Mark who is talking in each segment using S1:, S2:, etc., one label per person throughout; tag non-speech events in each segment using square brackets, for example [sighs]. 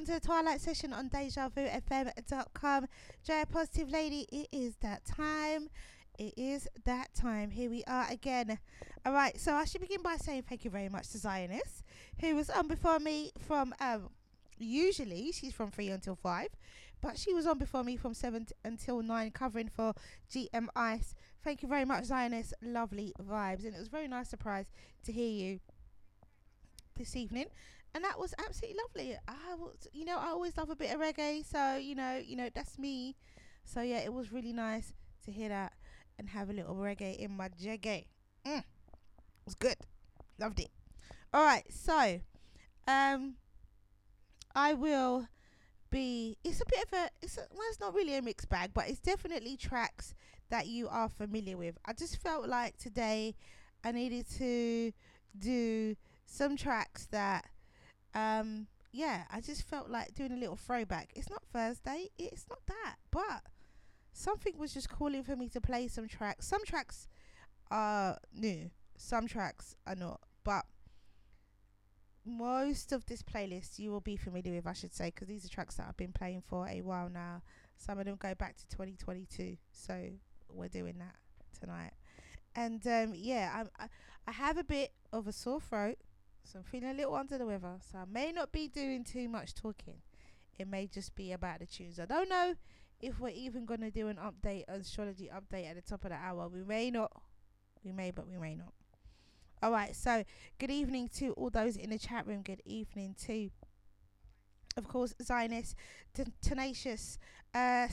S1: welcome to the Twilight Session on DejaVuFM.com. J Positive Lady, it is that time. It is that time. Here we are again. All right, so I should begin by saying thank you very much to Zionist, who was on before me from um, usually she's from three until five, but she was on before me from seven t- until nine, covering for GM Ice. Thank you very much, Zionist. Lovely vibes, and it was very nice surprise to hear you this evening, and that was absolutely lovely. I was, you know, I always love a bit of reggae, so you know, you know, that's me. So yeah, it was really nice to hear that and have a little reggae in my jaggy. Mm, it was good, loved it. All right, so um, I will be. It's a bit of a. It's a, well, it's not really a mixed bag, but it's definitely tracks that you are familiar with. I just felt like today I needed to do some tracks that um yeah i just felt like doing a little throwback. It's not thursday it's not that but something was just calling for me to play some tracks. Some tracks are new some tracks are not but most of this playlist you will be familiar with i should say because these are tracks that i've been playing for a while now. Some of them go back to 2022 so we're doing that tonight. And um yeah I, I i have a bit of a sore throat so I'm feeling a little under the weather. So I may not be doing too much talking. It may just be about the tunes. I don't know if we're even going to do an update, astrology update at the top of the hour. We may not. We may, but we may not. All right. So good evening to all those in the chat room. Good evening to, of course, Zionist, Tenacious, uh,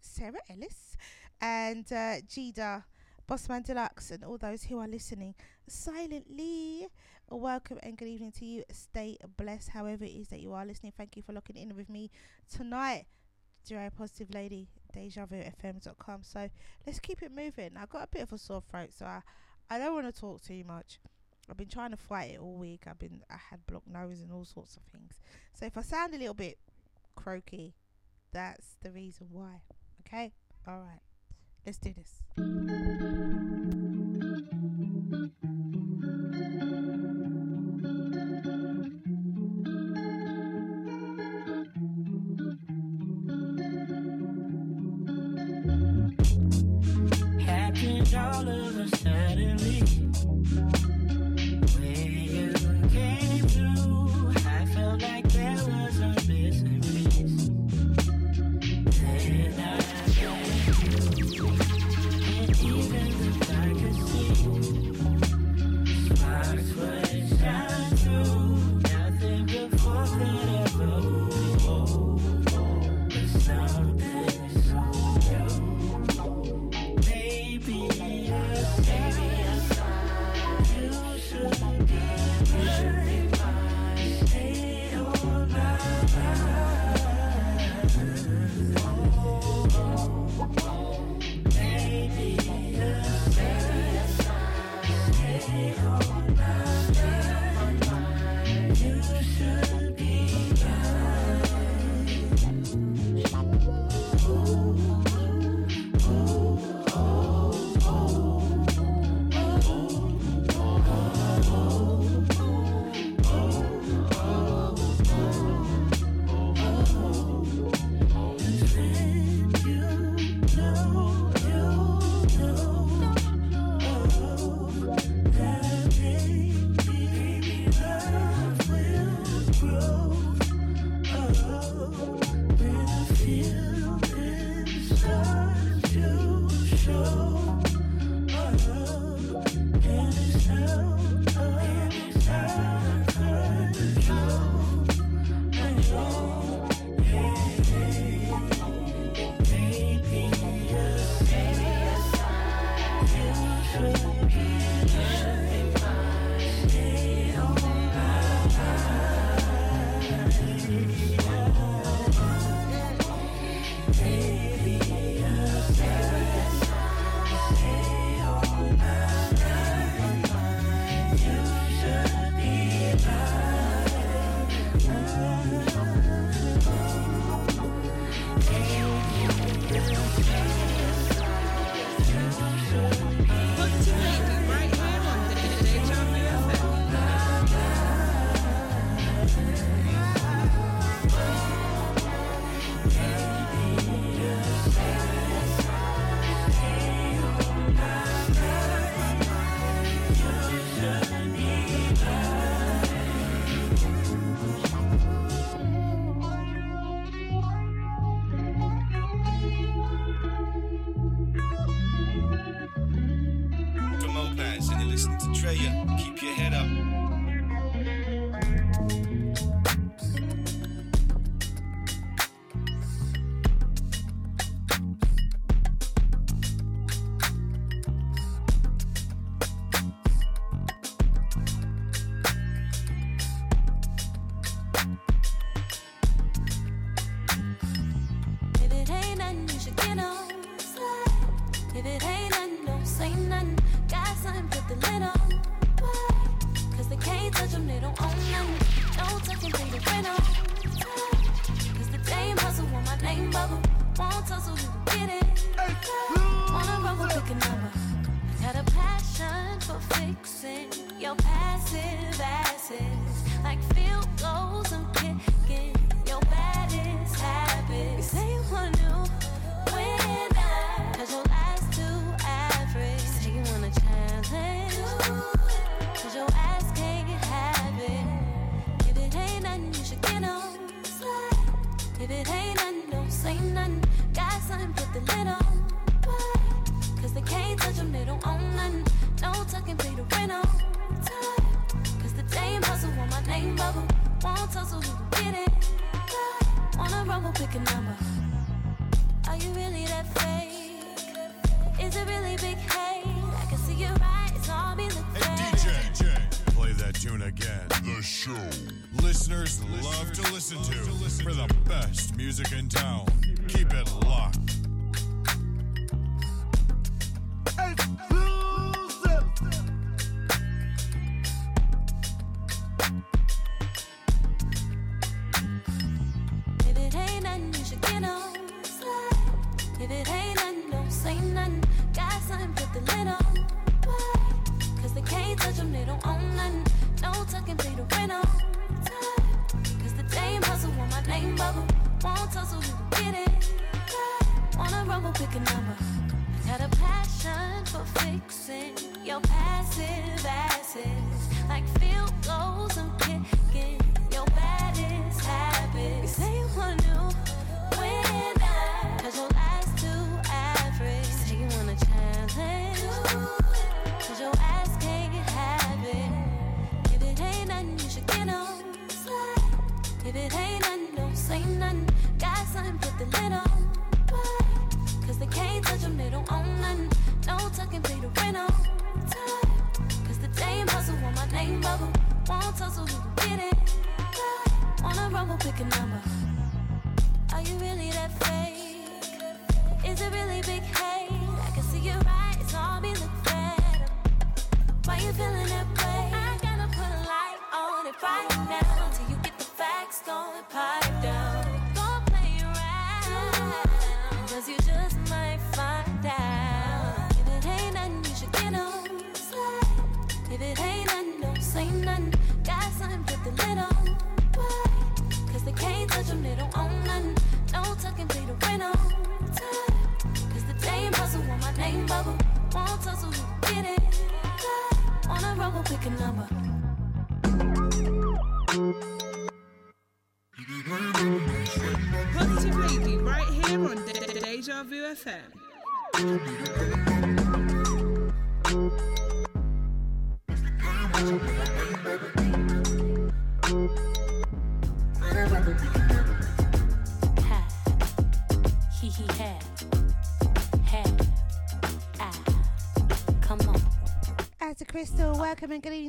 S1: Sarah Ellis, and uh, Jida. Bossman Deluxe and all those who are listening silently. A welcome and good evening to you. Stay blessed, however, it is that you are listening. Thank you for locking in with me tonight.
S2: Drea Positive Lady, DejaVuFM.com. So let's keep it moving. I've got a bit of a sore throat, so I, I don't want to talk too much. I've been trying to fight it all week. I've been I had blocked nose and all sorts of things. So if I sound a little bit croaky, that's the reason why. Okay? All right. Let's do this.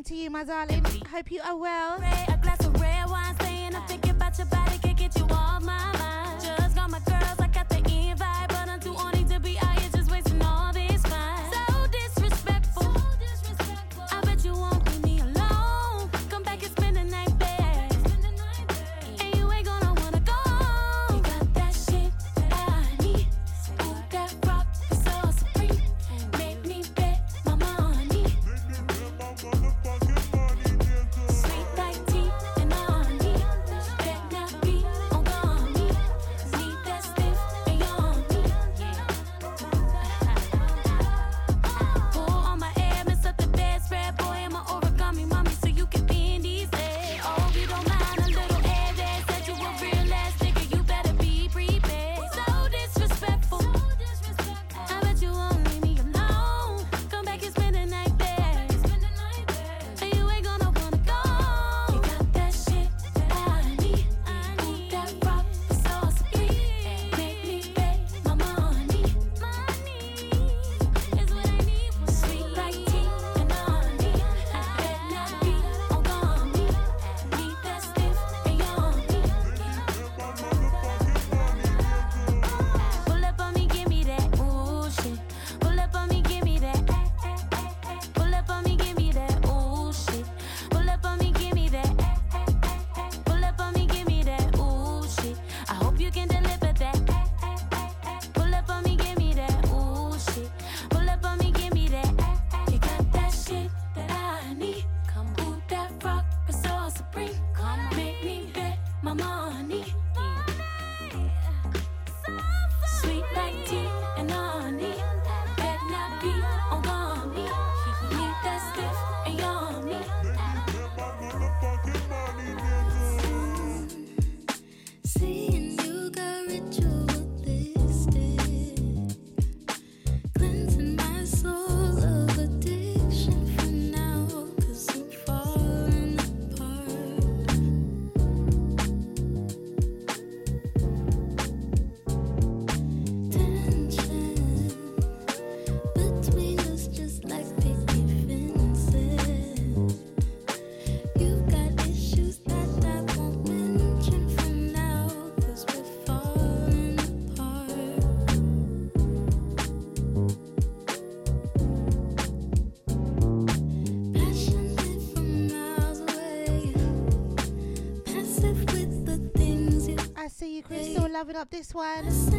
S3: To
S4: you, my
S5: darling. Hope you are well.
S6: Up this
S7: one.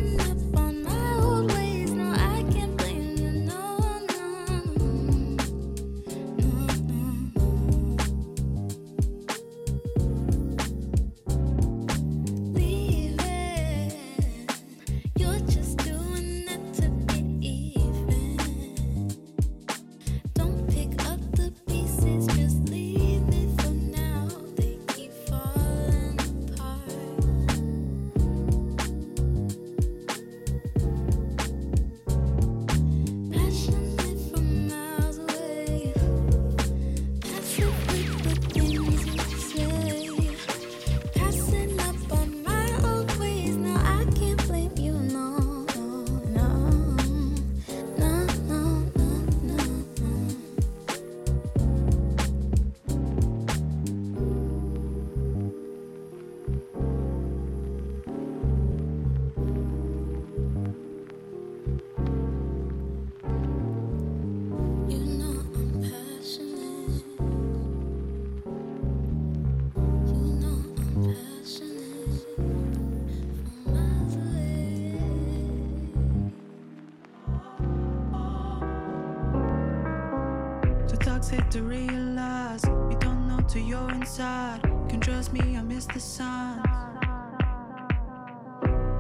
S8: To
S9: realize you don't know till you're inside. Can trust me, I miss the sun.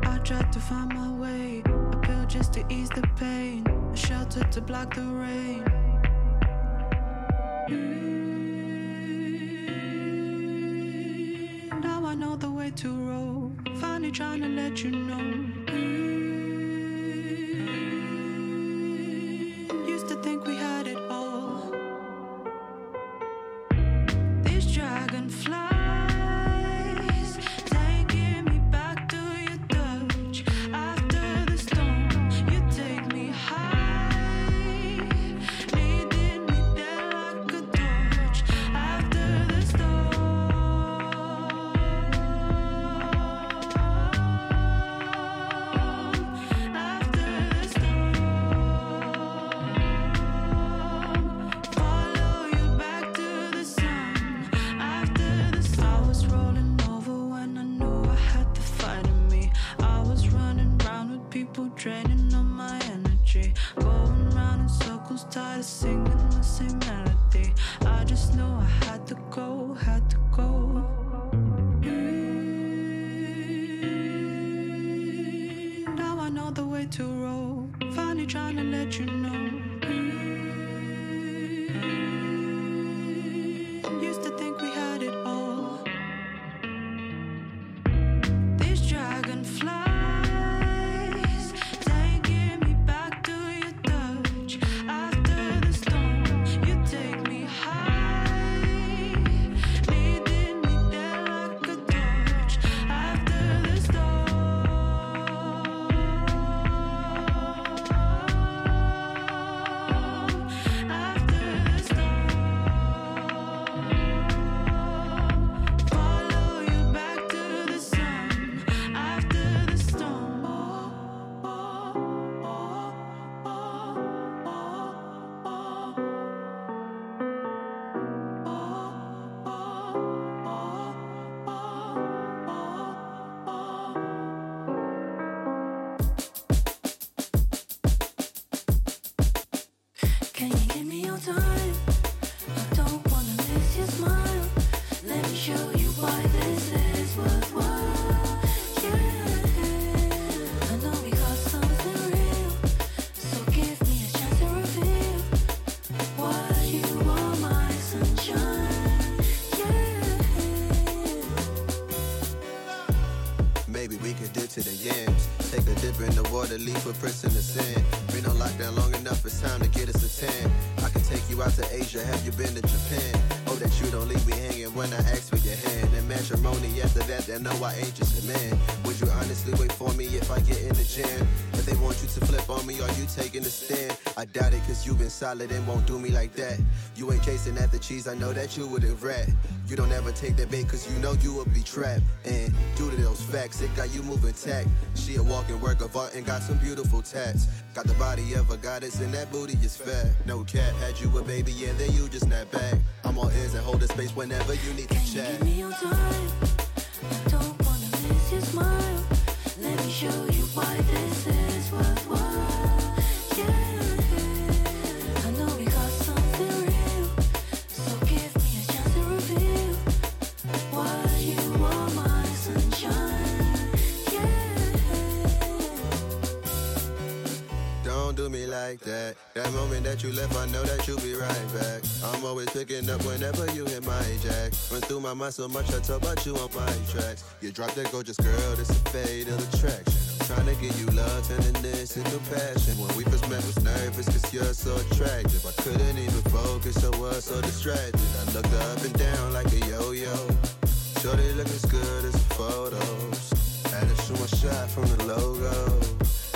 S9: I tried to find my way, a pill just to ease the pain, a shelter to block the rain.
S10: Water, leave footprints in the sand. Been on lockdown long enough, it's time to get us a tan. I can take you out to Asia, have you been to Japan? Oh, that you don't leave me hanging when I ask for your hand. And matrimony after that, they know I ain't just a man. Would you honestly wait for me if I get in the jam? If they want you to flip on me, are you taking a stand? I doubt it, cause you've been solid and won't do me like that. You ain't chasing after cheese, I know that you wouldn't rat. You don't ever take that bait, cause you know you will be trapped. Facts, it got you moving tack. She a walking work of art and got some beautiful tats. Got the body of a goddess and that booty is fat. No cat had you a baby and then you just snap back. I'm all ears and hold the space whenever you need to
S8: Can you
S10: chat.
S8: give me your time? I don't wanna miss your smile.
S10: I know that you'll be right back. I'm always picking up whenever you hit my jack. Run through my mind so much, I talk about you on my tracks. You drop that gorgeous girl, this a fade of attraction. Trying to get you love, turning this into passion. When we first met, was nervous cause you're so attractive. I couldn't even focus, I was so distracted. I looked up and down like a yo-yo. Shorty look as good as the photos. Had to shoot my shot from the logo.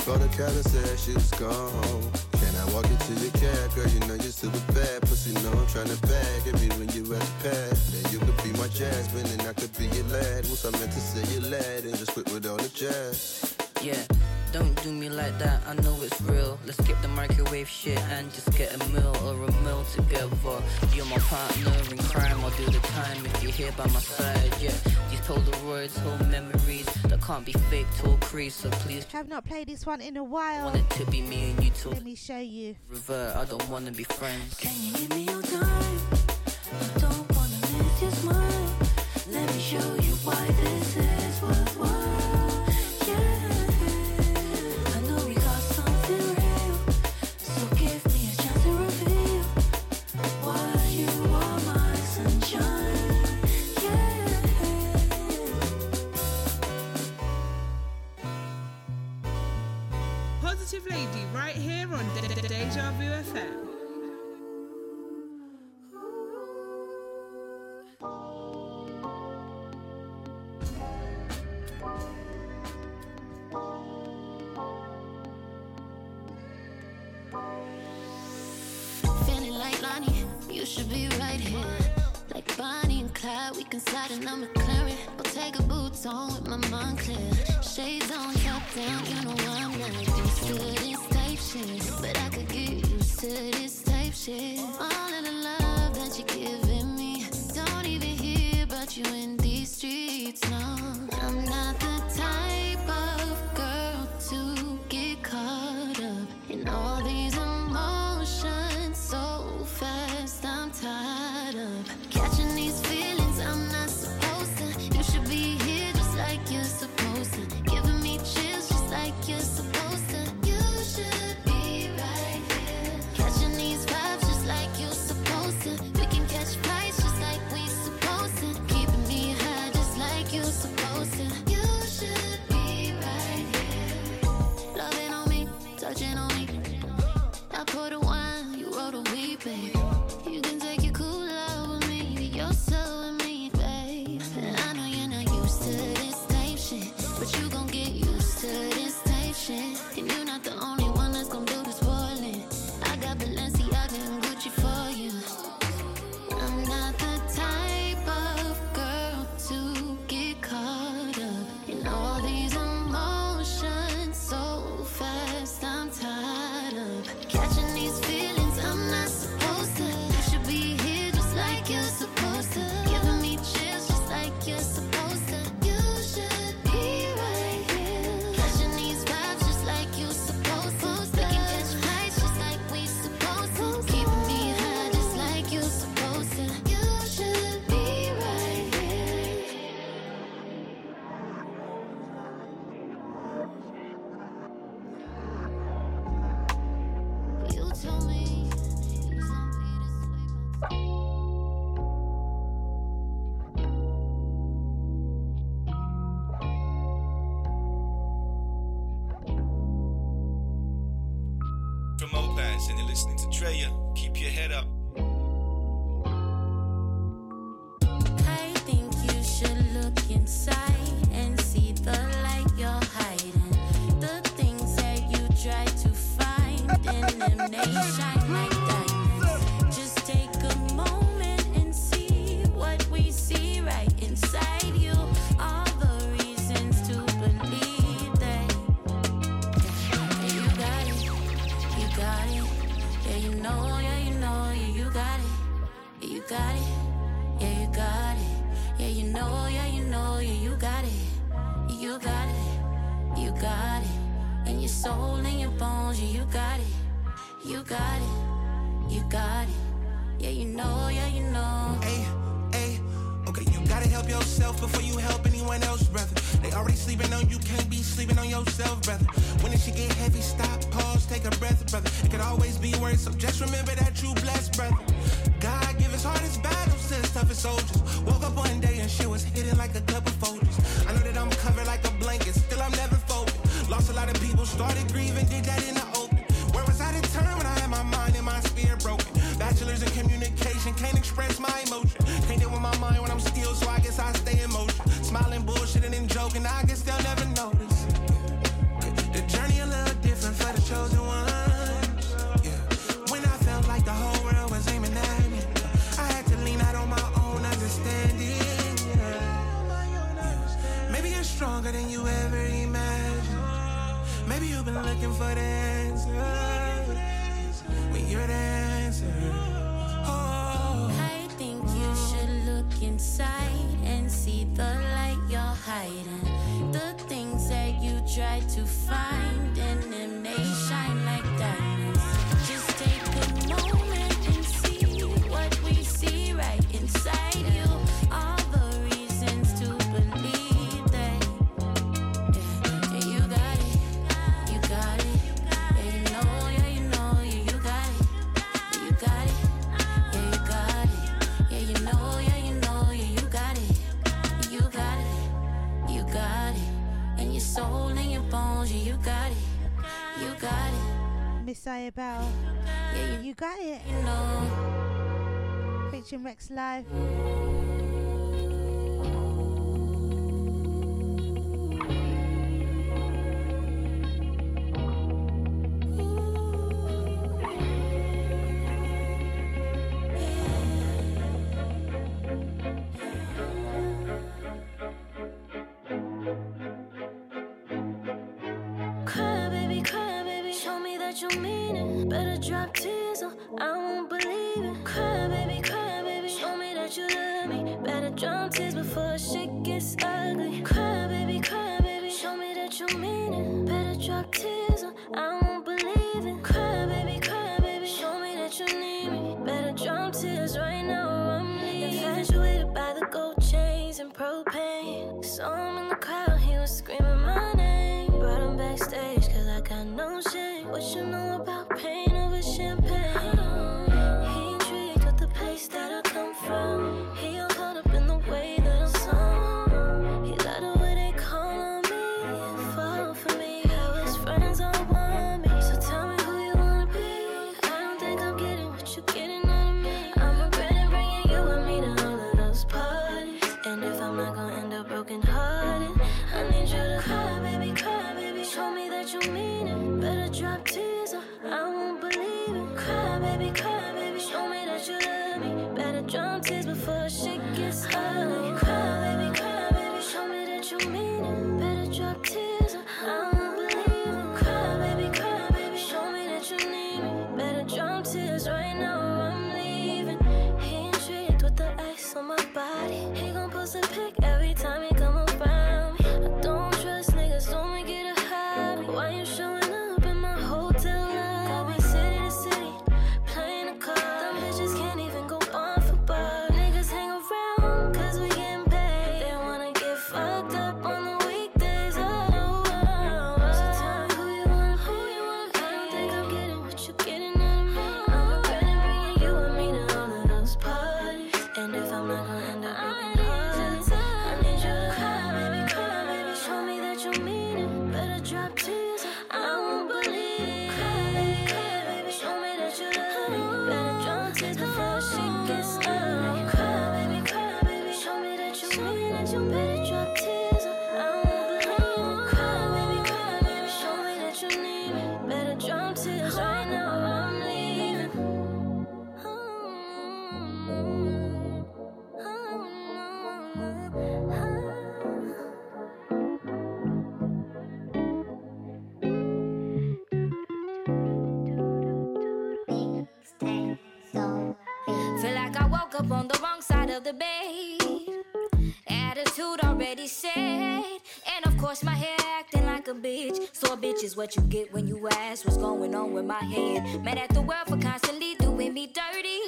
S10: Called the and said she was gone walk you to your cab, girl? You know you're super bad. Pussy, know I'm trying to bag at me when you at the pad. Then you could be my Jasmine and I could be your lad. What's I meant to say your lad and just quit with all the jazz.
S11: Yeah, don't do me like that, I know it's real. Let's skip the microwave shit and just get a meal or a meal together. You're my partner in crime, I'll do the time if you're here by my side. Yeah, these Polaroids hold memories that can't be faked or creased, so please.
S1: I have not played this one in a while.
S11: Want it to be me and you two.
S1: Let me show you.
S11: Revert, I don't wanna be friends.
S7: Can you give me your time? I don't wanna miss your smile. Let me show you why this
S12: Positive Lady right here on De- De- Deja Vu FM.
S13: Keep your head up.
S14: Featuring
S15: is what you get when you ask what's going on with my head. Mad at the world for constantly doing me dirty.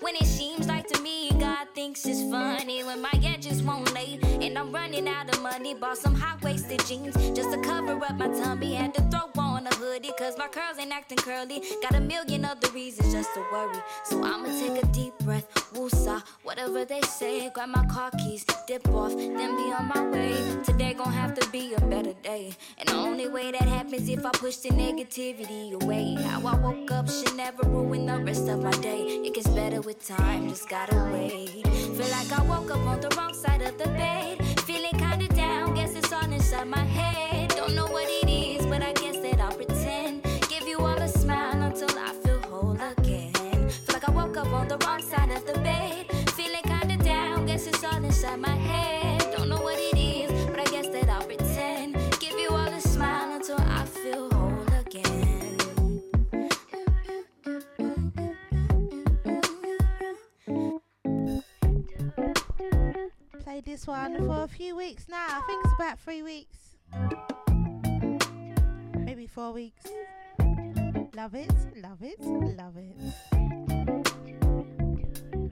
S15: When it seems like to me, God thinks it's funny. When my edges won't lay, and I'm running out of money. Bought some high waisted jeans just to cover up my tummy. Had to throw on a hoodie, cause my curls ain't acting curly. Got a million other reasons just to worry. So I'ma take a deep breath, woosah, whatever they say. Grab my car keys, dip off, then be on my way. Today gon' have to be a better day. And the only way that happens if I push the negativity away. How I woke up should never ruin the rest of my day. It gets better with time, just gotta wait. Feel like I woke up on the wrong side of the bed. Feeling kinda down, guess it's all inside my head. Don't know what it up on the wrong side of the bed. Feeling kinda down, guess it's all inside my head. Don't know what it is, but I guess that I'll pretend. Give you all a smile until I feel whole again.
S1: Played this one for a few weeks now. I think it's about three weeks. Maybe four weeks. Love it, love it, love it.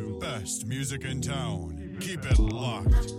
S16: best music in town. Keep it locked.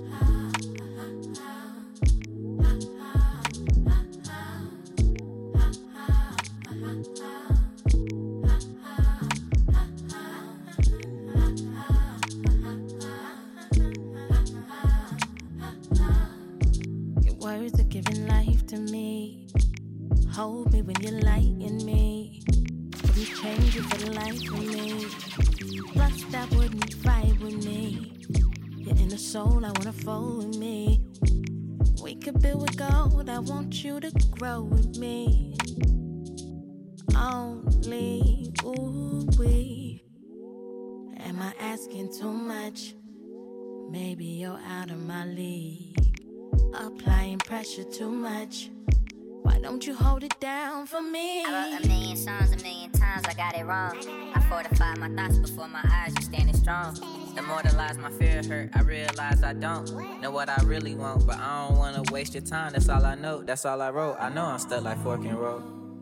S17: Down for me?
S15: I wrote a million songs a million times, I got it wrong. I fortified my thoughts before my eyes, you standing strong.
S18: The more my fear hurt, I realize I don't know what I really want, but I don't wanna waste your time. That's all I know, that's all I wrote. I know I'm stuck like fork and roll.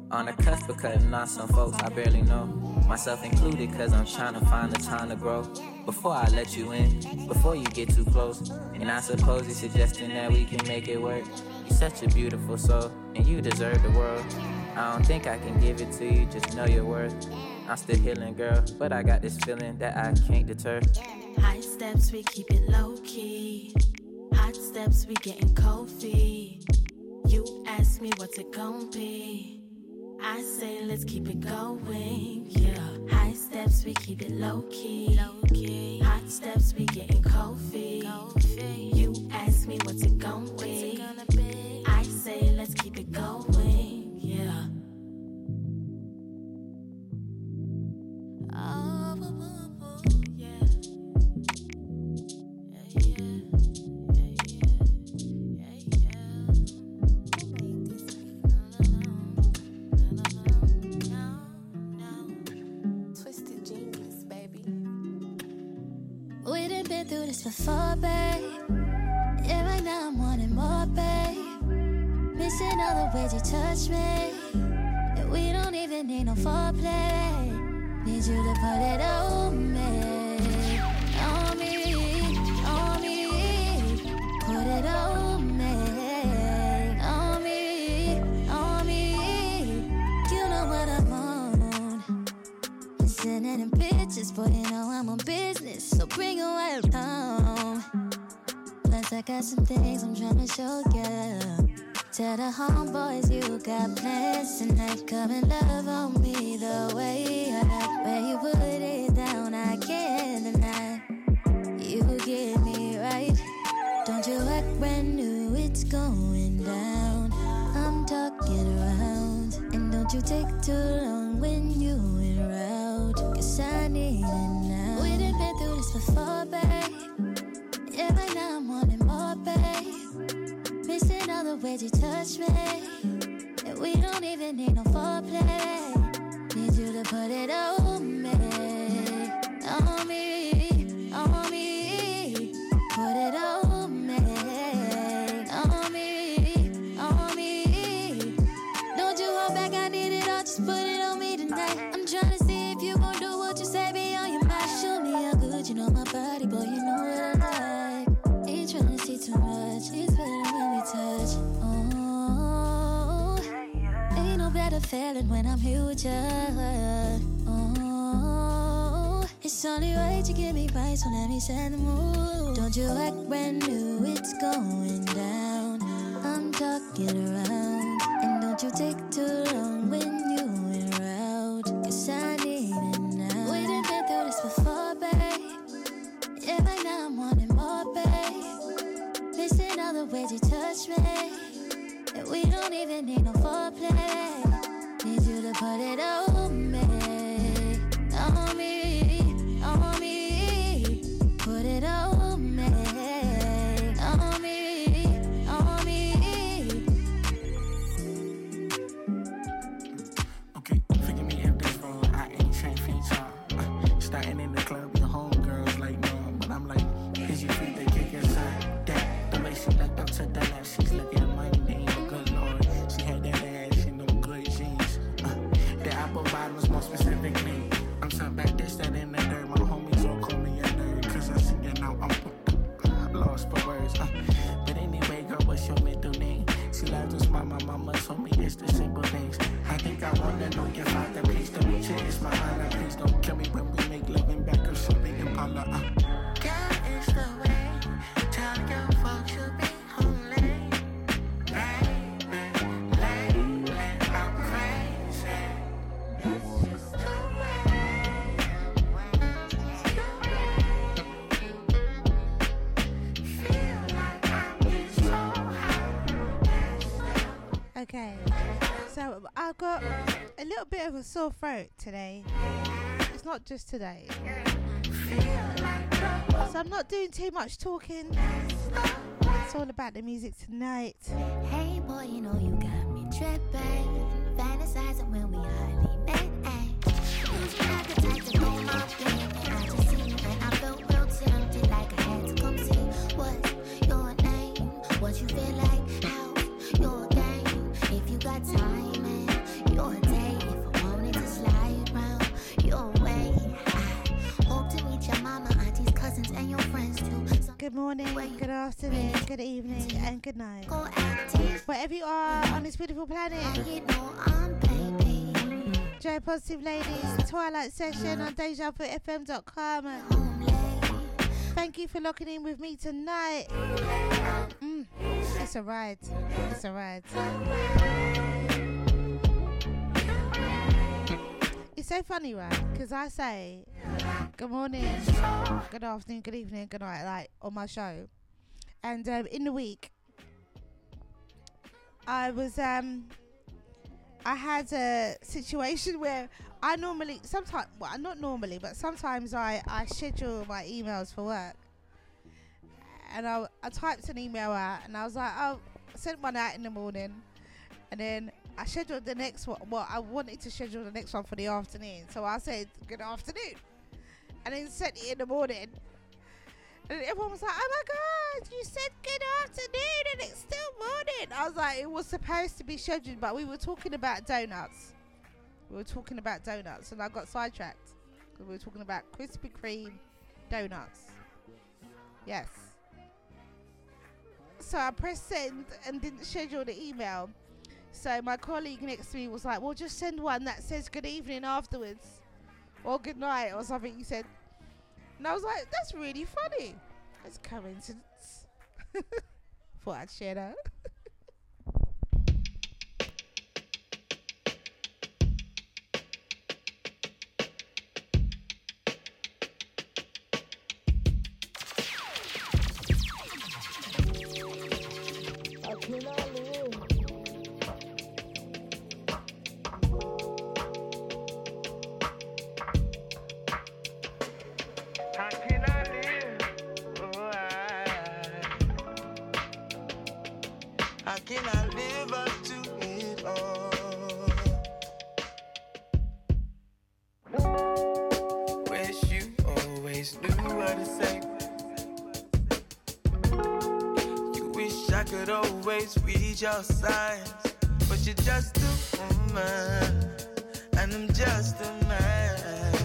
S18: On the cusp of cutting off some folks I barely know. Myself included, cause I'm trying to find the time to grow. Before I let you in, before you get too close. And I suppose you're suggesting that we can make it work. You're such a beautiful soul, and you deserve the world. I don't think I can give it to you, just know your worth. I'm still healing, girl, but I got this feeling that I can't deter.
S17: High steps, we keep it low key. Hot steps, we getting cold feet. You ask me what's it gon' be. I say let's keep it going, yeah. High steps, we keep it low key. Low key. Hot steps, we getting cold feet. You ask me what's it gon' be.
S7: Before, babe. Yeah, right now I'm wanting more, babe. Missing all the ways you touch me. And we don't even need no foreplay. Need you to put it on me. On me, on me. Put it on You know I'm on business. So bring your wife home. Plus, I got some things I'm trying to show ya. Tell the homeboys you got plans tonight. Come and love on me the way I. Where you put it down, I can't deny. You get me right. Don't you act brand new, it's going down. I'm talking around. Don't you take too long when you in route. Cause I need it now. We done been through this before, babe. Yeah, right now I'm wanting more, babe. Missing all the ways you touch me. And we don't even need no foreplay. Need you to put it on me. On me. On me. Put it on you know my body, boy. You know what I like. Ain't trying to see too much. It's better when we touch. Oh, ain't no better feeling when I'm here with you. Oh, it's only right to give me right, so let me set the mood. Don't you act brand new, it's going down. I'm talking around, and don't you take too long when Right now I'm wanting more, babe. Missing all the ways you touch me. And we don't even need no foreplay. Need you to put it on me.
S19: That in the dirt. My homies all call me a nerd, cause I sing it now. I'm lost for words. Uh, but anyway, girl, what's your middle name? She loves to smile, my mama told me it's the simple things. I think I wanna know your father, please don't you, it's my honor.
S1: Okay, so I've got a little bit of a sore throat today. It's not just today. So I'm not doing too much talking. It's all about the music tonight.
S7: Hey boy, you know you got me tripping. Fantasizing when we hardly met. Eh? ayy.
S1: Good morning, good afternoon, good evening, and good night. Wherever you are on this beautiful planet.
S7: You know I'm baby.
S1: Joy Positive Ladies, Twilight Session on DejaVuFM.com. Thank you for locking in with me tonight. Mm, it's a ride. It's a ride. So funny, right? Because I say good morning, good afternoon, good evening, good night, like on my show. And um, in the week, I was um I had a situation [laughs] where I normally sometimes well not normally but sometimes I I schedule my emails for work and I I typed an email out and I was like oh sent one out in the morning and then I scheduled the next one well I wanted to schedule the next one for the afternoon so I said good afternoon and then sent it in the morning And everyone was like, "Oh my god, you said good afternoon, and it's still morning." I was like, "It was supposed to be scheduled, but we were talking about donuts. We were talking about donuts, and I got sidetracked because we were talking about Krispy Kreme donuts. Yes. So I pressed send and didn't schedule the email. So my colleague next to me was like, "Well, just send one that says good evening afterwards, or good night, or something." He said, and I was like, "That's really funny. A coincidence." [laughs] Thought I'd share that.
S20: Read your signs, but you're just a woman, and I'm just a man.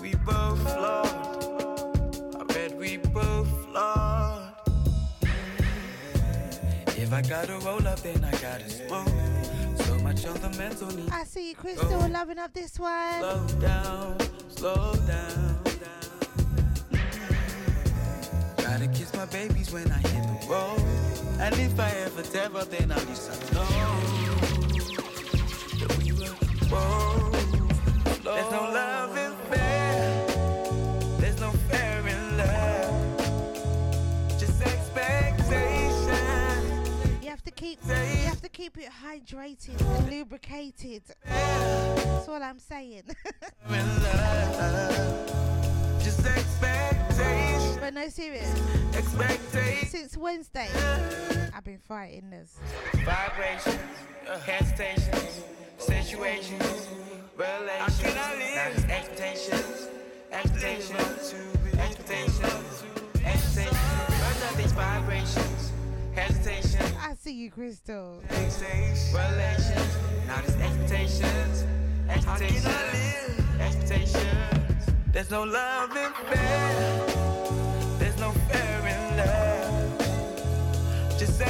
S20: We both flawed. I bet we both flawed. If I gotta roll up, then I gotta smoke. So much on the mental need.
S1: I see you, Crystal, loving up this one.
S20: Slow down, slow down. To kiss my babies when I hit the road. And if I ever tear up, then at least I know that we were both. There's no love in fair. There's no fair in love. Just expectation.
S1: You have to keep you have to keep it hydrated and lubricated. That's all I'm saying. [laughs]
S20: Just expectation.
S1: But no serious.
S20: Expectation.
S1: Since Wednesday, I've been fighting this.
S20: Vibrations, hesitations, situations, relations. Now it's expectations, expectations, expectations, expectations. But nothing's vibrations, hesitations,
S1: I see you, Crystal.
S20: relations. Now there's expectations, expectations, expectations. There's no love in fair. No in love. Just.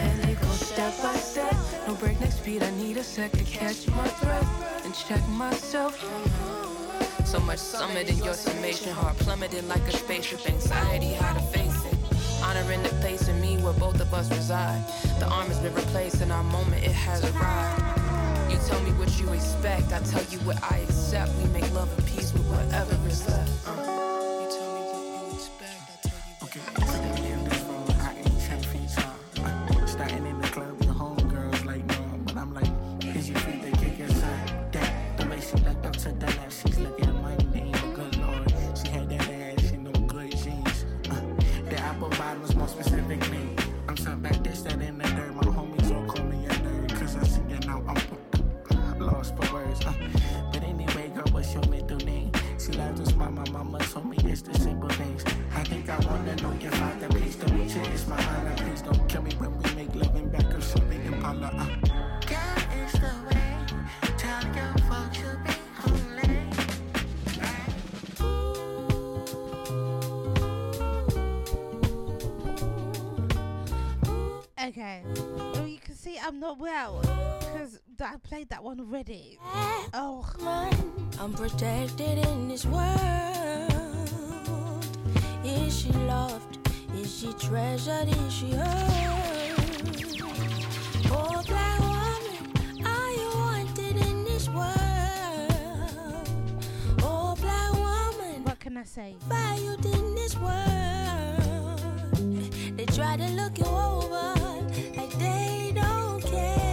S17: And they go step by step. No breakneck speed, I need a sec to catch my breath and check myself. So much summit in your summation, heart plummeting like a spaceship. Anxiety, how to face it. Honoring the place in me where both of us reside. The arm has been replaced in our moment, it has arrived. You tell me what you expect, I tell you what I accept. We make love and peace with whatever is left. Uh.
S19: My mama told me it's the simple things. I think I wanna know your father, please don't meet you, it's my honor. Please don't kill me when we make love in back of something Impala. Uh. Girl, it's the way. Tell your folks to be holy.
S1: Okay. Well, you can see I'm not well because I played that one already. Oh.
S17: I'm protected in this world. Is she loved? Is she treasured? Is she heard? Oh, black woman, are you wanted in this world? Oh, black woman,
S1: What can I say?
S17: valued in this world. They try to look you over like they don't care.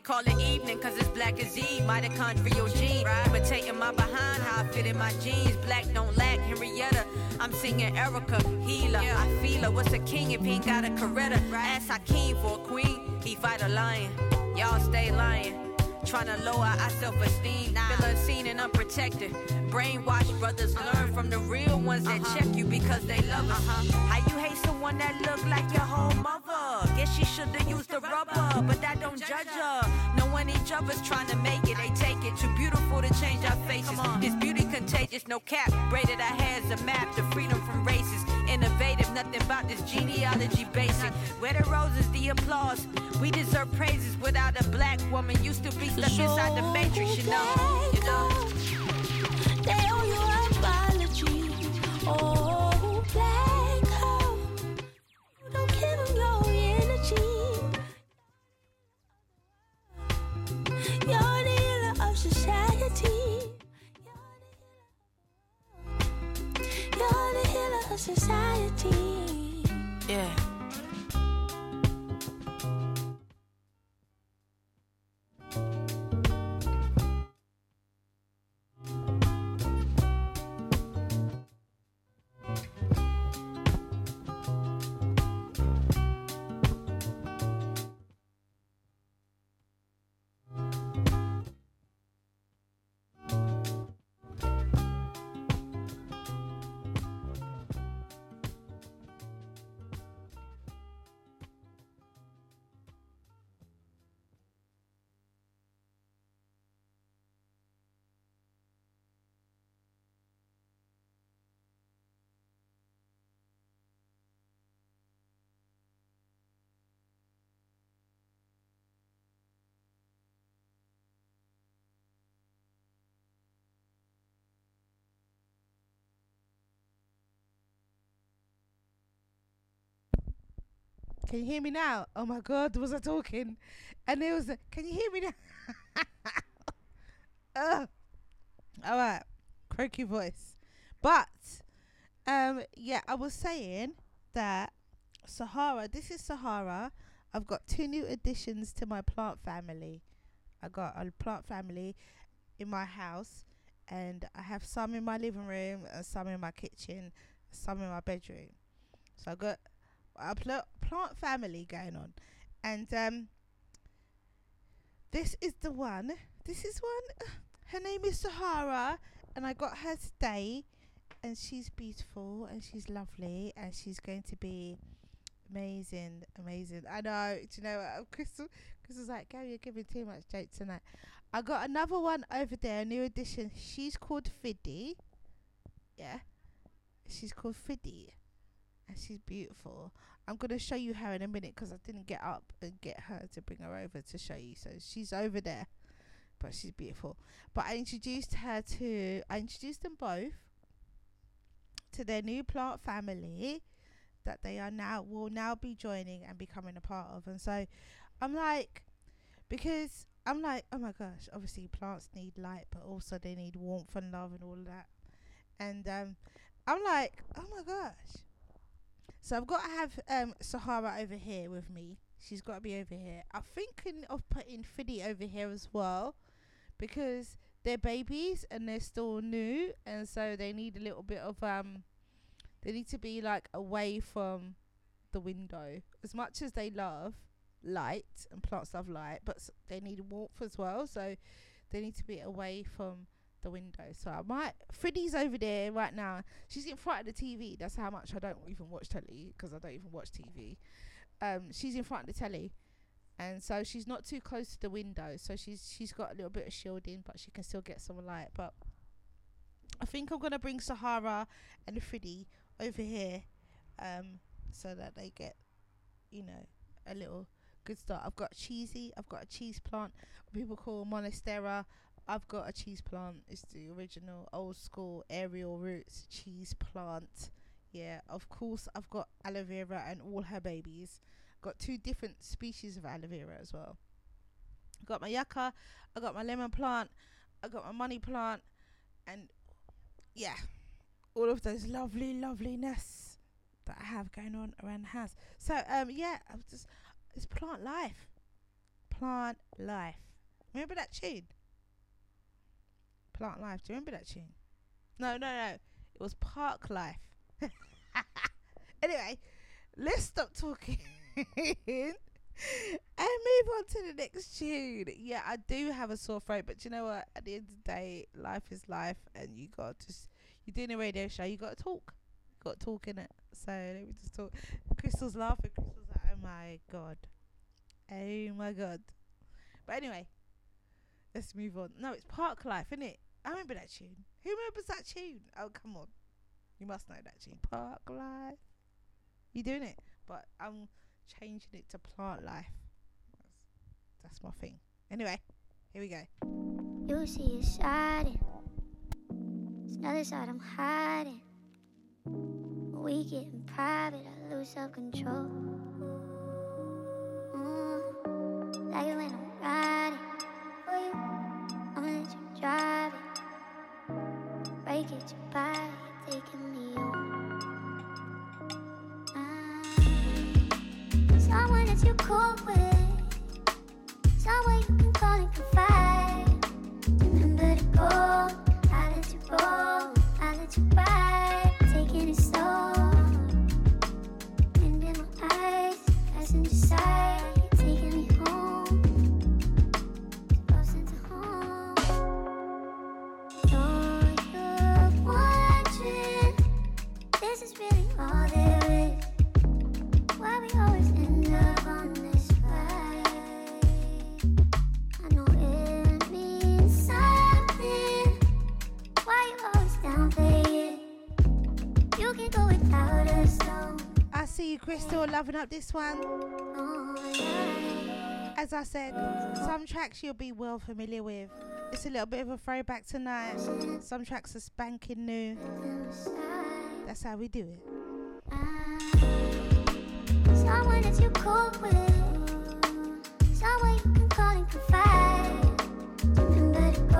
S21: Call it evening cause it's black as Eve, mitochondrial gene. Imitating my behind, how I fit in my jeans. Black don't lack, Henrietta. I'm singing Erica, healer. I feel her. What's a king if he ain't got a Coretta? Ask Hakeem for a queen, he fight a lion. Y'all stay lying. Tryna lower our self-esteem, feel unseen and unprotected. Brainwashed brothers learn from the real ones that check you because they love us. How you hate someone that look like your whole mother? Guess she shoulda used the rubber, but that don't judge her. Knowing each other's trying to make it, they take it. Too beautiful to change our faces. This beauty contagious, no cap. Braided our hairs a map, to freedom from races. Nothing about this genealogy basic. Where the roses, the applause. We deserve praises without a black woman. Used to be stuck inside the matrix, you know. You know.
S7: They owe you apology. Oh, black hole. Don't give them your energy. You're the of society. Society.
S17: Yeah.
S1: Can you hear me now? Oh my god, was I talking? And it was, can you hear me now? [laughs] Ugh. All right, croaky voice. But, um, yeah, I was saying that Sahara, this is Sahara. I've got two new additions to my plant family. I got a plant family in my house, and I have some in my living room, and some in my kitchen, some in my bedroom. So I got a pl- plant family going on, and um, this is the one. This is one. [sighs] Her name is Sahara, and I got her today, and she's beautiful and she's lovely, and she's going to be amazing, amazing. I know. Do you know what? [laughs] Crystal? Crystal's like, Gary, you're giving too much joke tonight. I got another one over there, a new addition. She's called Fiddy. Yeah, she's called Fiddy and she's beautiful. I'm gonna show you her in a minute because I didn't get up and get her to bring her over to show you. So she's over there, but she's beautiful. But I introduced her to. I introduced them both to their new plant family that they are now will now be joining and becoming a part of. And so I'm like, because I'm like, oh my gosh, obviously plants need light, but also they need warmth and love and all of that. And um, I'm like, oh my gosh. So I've got to have um Sahara over here with me. She's got to be over here. I'm thinking of putting Fiddy over here as well, because they're babies and they're still new, and so they need a little bit of um. They need to be like away from the window as much as they love light and plants love light, but they need warmth as well. So they need to be away from the window. So I might. Friddy's over there right now. She's in front of the TV. That's how much I don't even watch telly because I don't even watch TV. Um, she's in front of the telly, and so she's not too close to the window. So she's she's got a little bit of shielding, but she can still get some light. But I think I'm gonna bring Sahara and Friddy over here, um, so that they get, you know, a little good start. I've got cheesy. I've got a cheese plant. People call monastera. I've got a cheese plant. It's the original old school aerial roots cheese plant. Yeah, of course I've got aloe vera and all her babies. Got two different species of aloe vera as well. I got my yucca. I got my lemon plant. I got my money plant, and yeah, all of those lovely loveliness that I have going on around the house. So um yeah, I'm just it's plant life. Plant Life. Remember that tune? Plant Life. Do you remember that tune? No, no, no. It was Park Life. [laughs] anyway, let's stop talking [laughs] and move on to the next tune. Yeah, I do have a sore throat, but you know what? At the end of the day, life is life, and you got to. s- You're doing a radio show. You got to talk. You got to talk in it. So let me just talk. Crystal's laughing. Crystal's like, "Oh my god, oh my god." But anyway, let's move on. No, it's Park Life, isn't it? I remember that tune. Who remembers that tune? Oh come on, you must know that tune. Park Life. You doing it? But I'm changing it to Plant Life. That's, that's my thing. Anyway, here we go.
S22: You see a side, it's another side I'm hiding. We get in private, I lose self control. Mm, like when I'm riding someone that you,
S1: loving up this one. As I said, some tracks you'll be well familiar with. It's a little bit of a throwback tonight. Some tracks are spanking new. That's how we do it.
S22: Someone that you with. Someone you can call and confide. Go.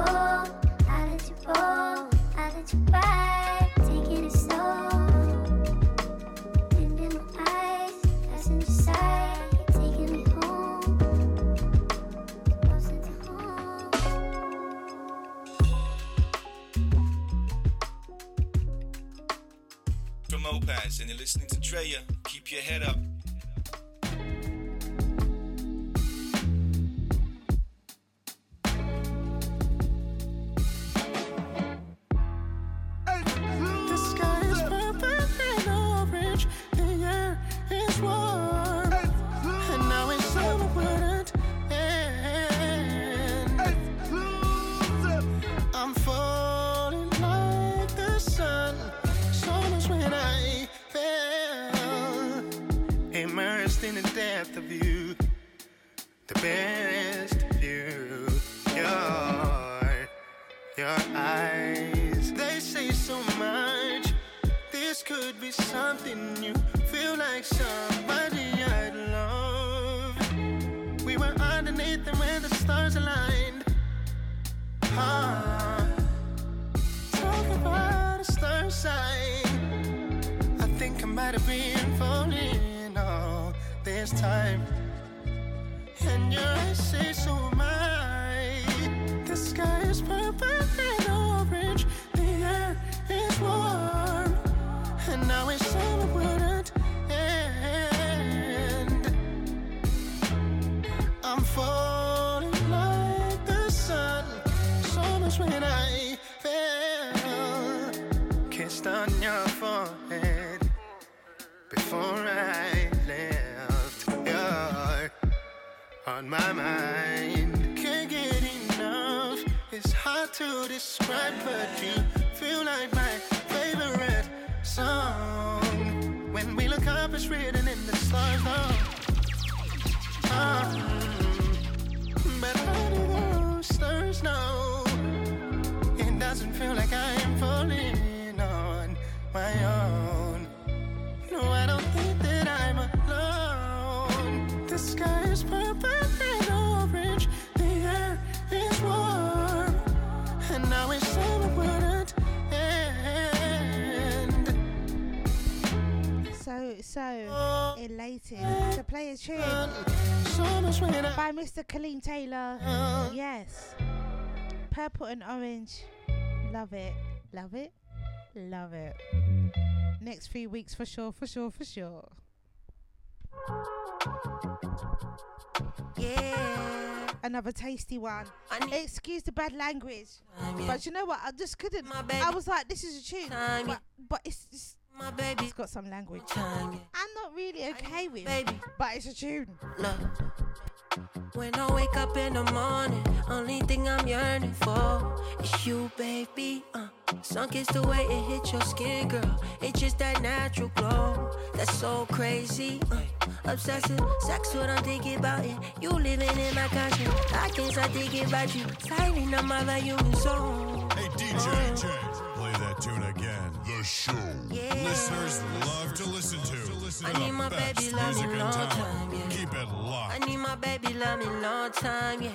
S22: I let you go. I let you ride.
S13: And you're listening to Drea. Keep your head up.
S19: So
S1: elated to play a tune by Mr. Kaleem Taylor. Yes. Purple and orange. Love it. Love it. Love it. Next few weeks for sure, for sure, for sure.
S13: Yeah.
S1: Another tasty one. Excuse the bad language. But you know what? I just couldn't. I was like, this is a tune. But, but it's, it's
S13: my baby.
S1: It's got some language. I'm not really okay with baby. But it's a tune.
S13: Look. When I wake up in the morning, only thing I'm yearning for is you, baby. Uh, sunk is the way it hits your skin, girl. It's just that natural glow. That's so crazy. Uh, obsessive, sex what I'm thinking about it. You living in my conscience. I can't stop thinking about you. Tightening up my volume zone.
S16: Hey DJ, J, play that tune again. The show. Listeners love to listen to. Listen
S13: I
S16: to
S13: need
S16: the
S13: my
S16: best
S13: baby love
S16: music
S13: me
S16: in
S13: long
S16: town.
S13: time, yeah.
S16: Keep it locked.
S13: I need my baby love me long time, yeah.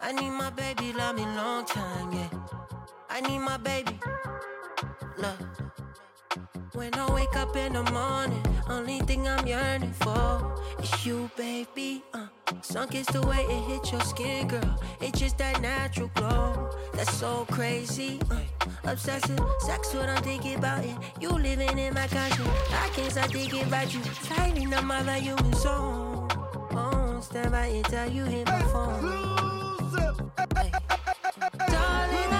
S13: I need my baby love me long time, yeah. I need my baby love. When I wake up in the morning, only thing I'm yearning for is you, baby. Uh, sunk is the way it hit your skin, girl. It's just that natural glow. That's so crazy. Uh, obsessive, sex what I'm thinking about it. You living in my conscience. I can't stop thinking about you. Tightening up my volume zone. Oh, stand by until you hit my phone. Hey. Darling,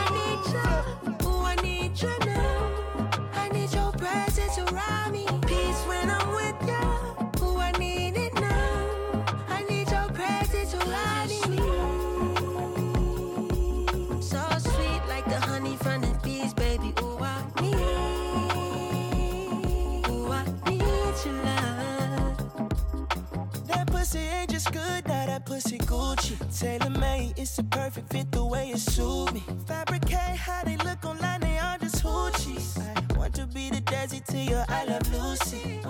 S17: pussy ain't just good, now that pussy Gucci. Tailor made, it's a perfect fit the way it suit me. Fabricate how they look online, they all just hoochies. I want to be the Desi to your I love Lucy.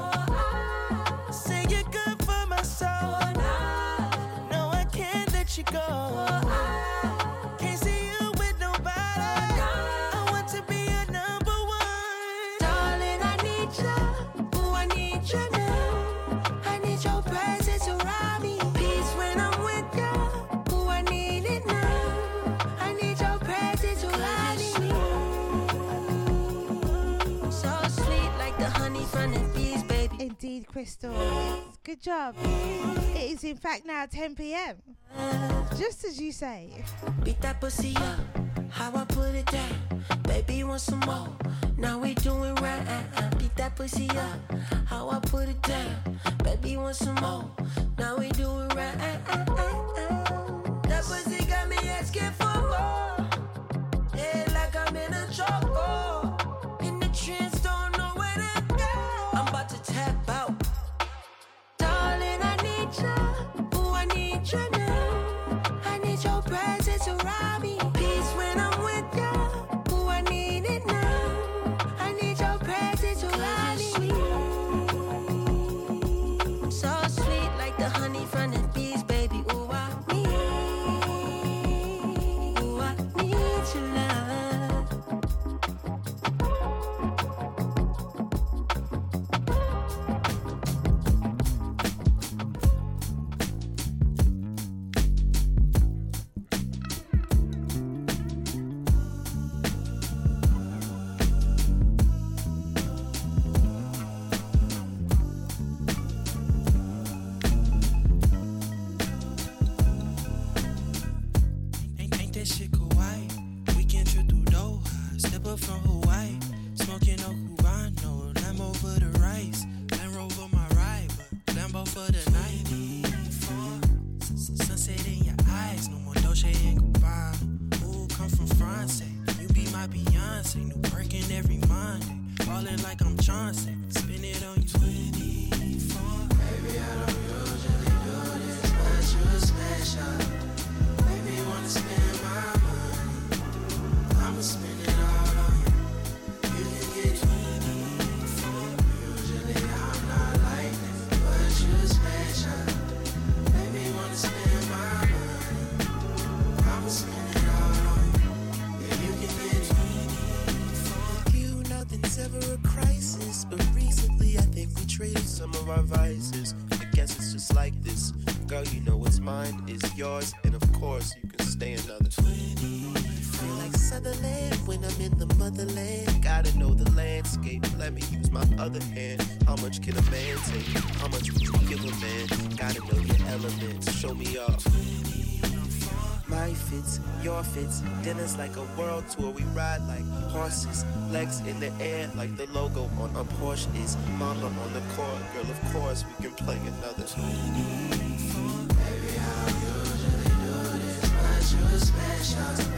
S17: Say you're good for my soul. No, I can't let you go.
S1: Crystal. Good job. It is in fact now 10 p.m. Just as you say.
S13: Beat that pussy up, how I put it down. Baby, want some more? Now we doing right. Beat that pussy up, how I put it down. Baby, want some more? Now we doing right. That pussy got me asking for tour, we ride like horses. Legs in the air like the logo on a Porsche is. Mama on the court, girl, of course we can play another.
S7: Baby, I usually do this,
S23: but you're
S7: special.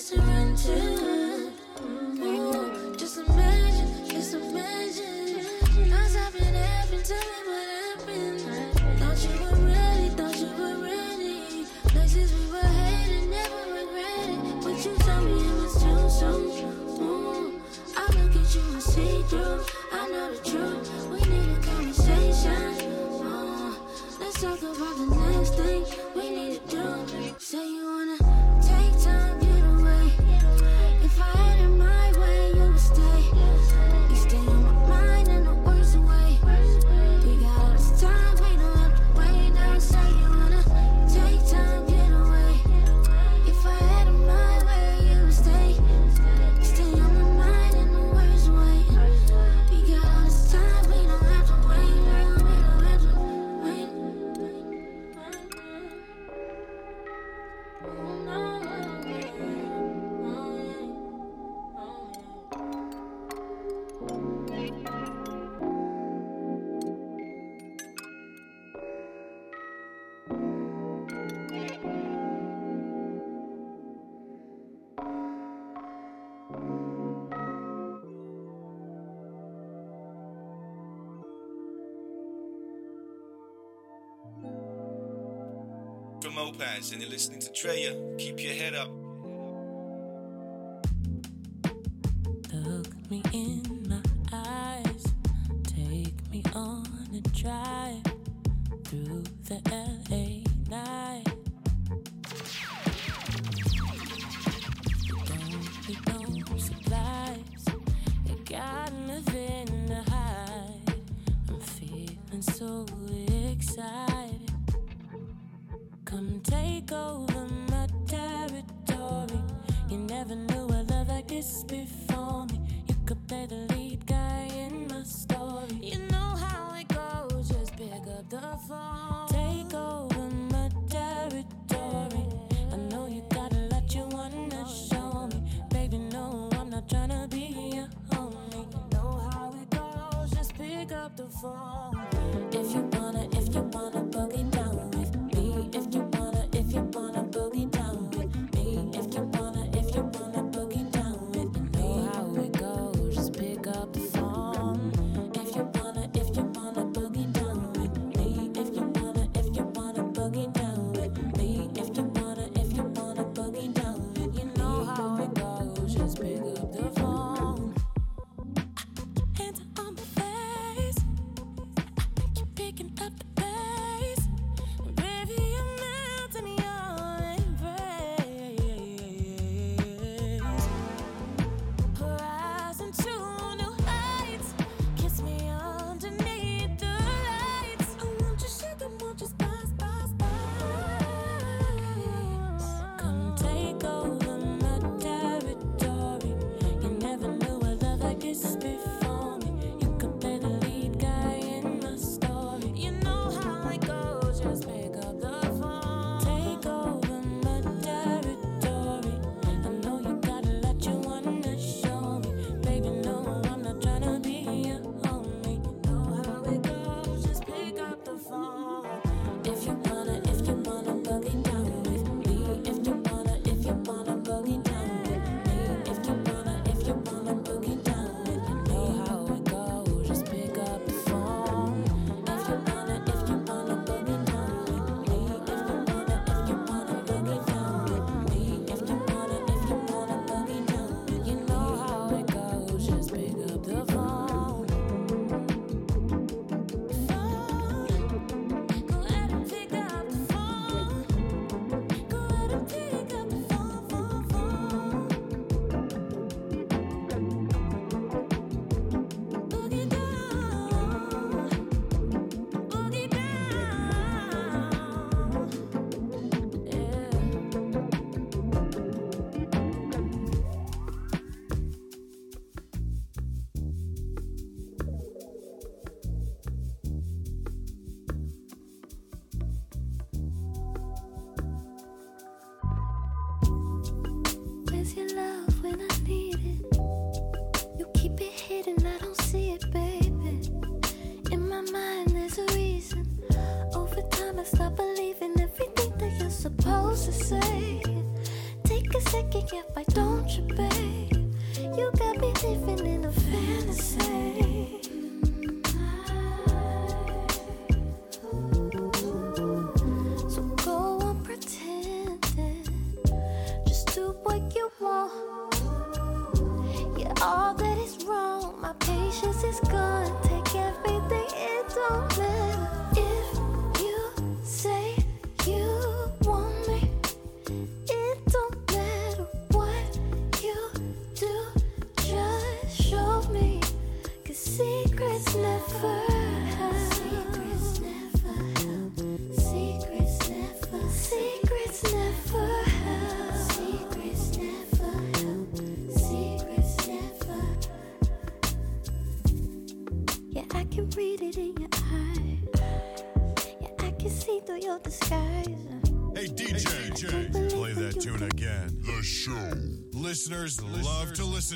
S7: Mr. Lopez, and
S23: you're listening to Drea. Keep your head up.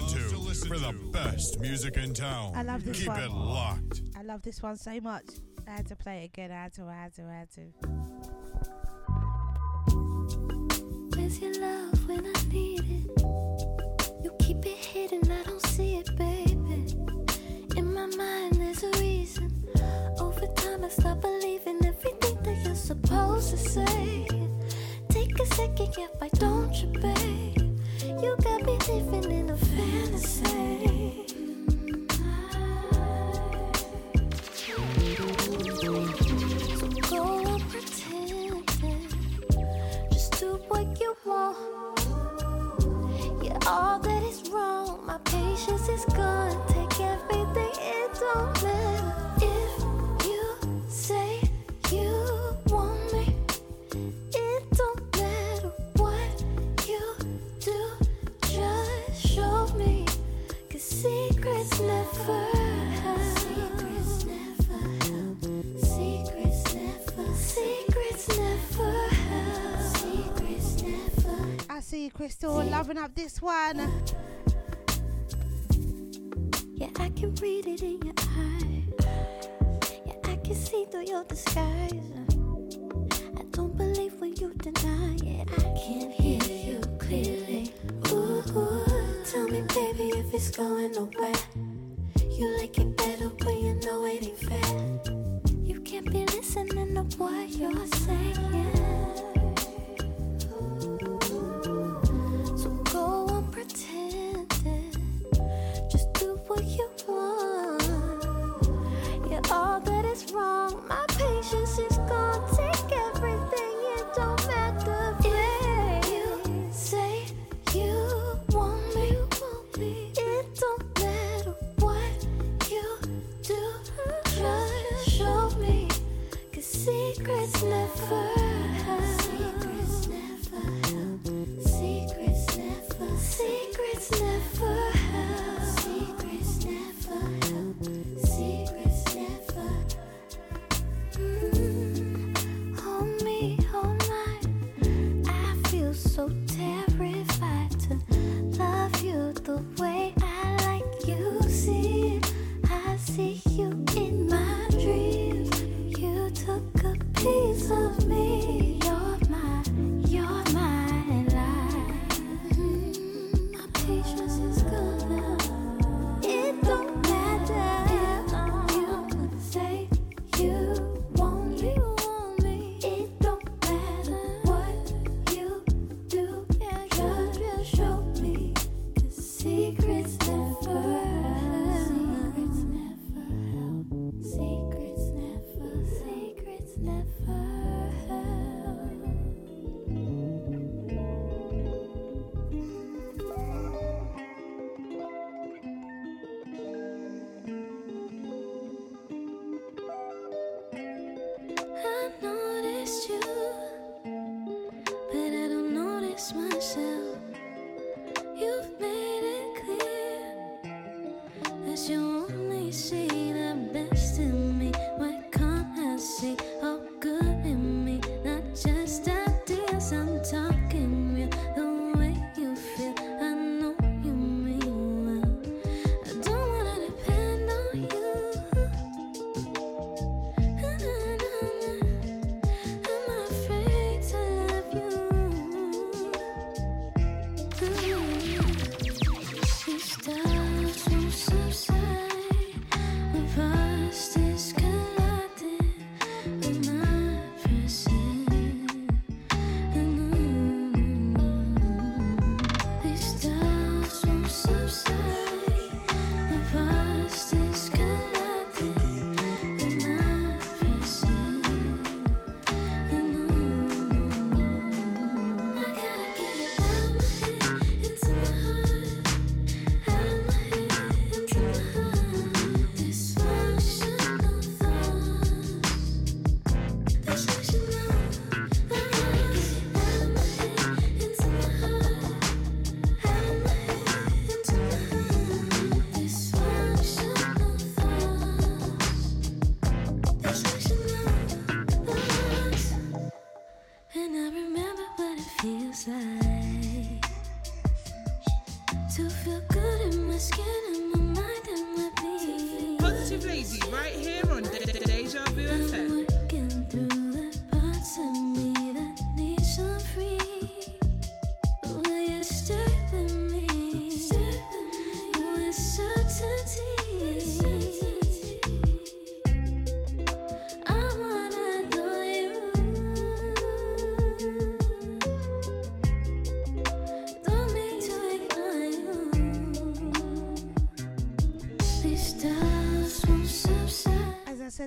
S24: listen, to,
S25: to
S7: listen for to.
S16: the best music in town.
S1: I love this
S16: Keep
S1: one.
S16: Keep it locked.
S1: I love this one so much. I had to play it again. I had to, I had to, I had to.
S7: Where's your love when I need it? You keep it hidden, I don't see it, baby. In my mind, there's a reason. Over time, I stop believing everything that you're supposed to say. Take a second, don't you, babe? You got me living in a fantasy. Go pretending, just do what you want. Yeah, all that is wrong, my patience is gone.
S1: Crystal, loving up this one.
S7: Yeah, I can read it in your eyes. Yeah, I can see through your disguise. I don't believe when you deny it. I can hear you clearly. Ooh, ooh. tell me, baby, if it's going nowhere. You like it better but you know it ain't fair. You can't be listening to what you're saying. Wrong. My patience is gone. Take everything. It don't matter. If you say you want me, it don't matter what you do. Just show me. 'Cause secrets never. Secrets never. Secrets never. Secrets never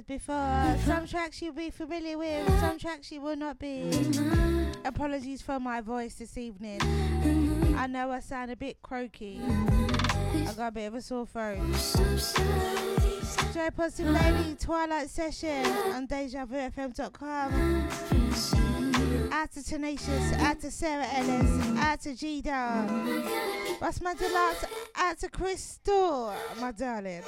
S7: before, uh-huh. some
S1: tracks you'll be familiar with, uh-huh. some tracks you will not be. Uh-huh. Apologies for my voice this evening. I know I sound a bit croaky. I got a bit of a sore throat. Joy Positive Lady Twilight Session on DejaVuFM.com. Out to Tenacious, out to Sarah Ellis, out to G Dog. What's my delight? Out to Crystal, my darling.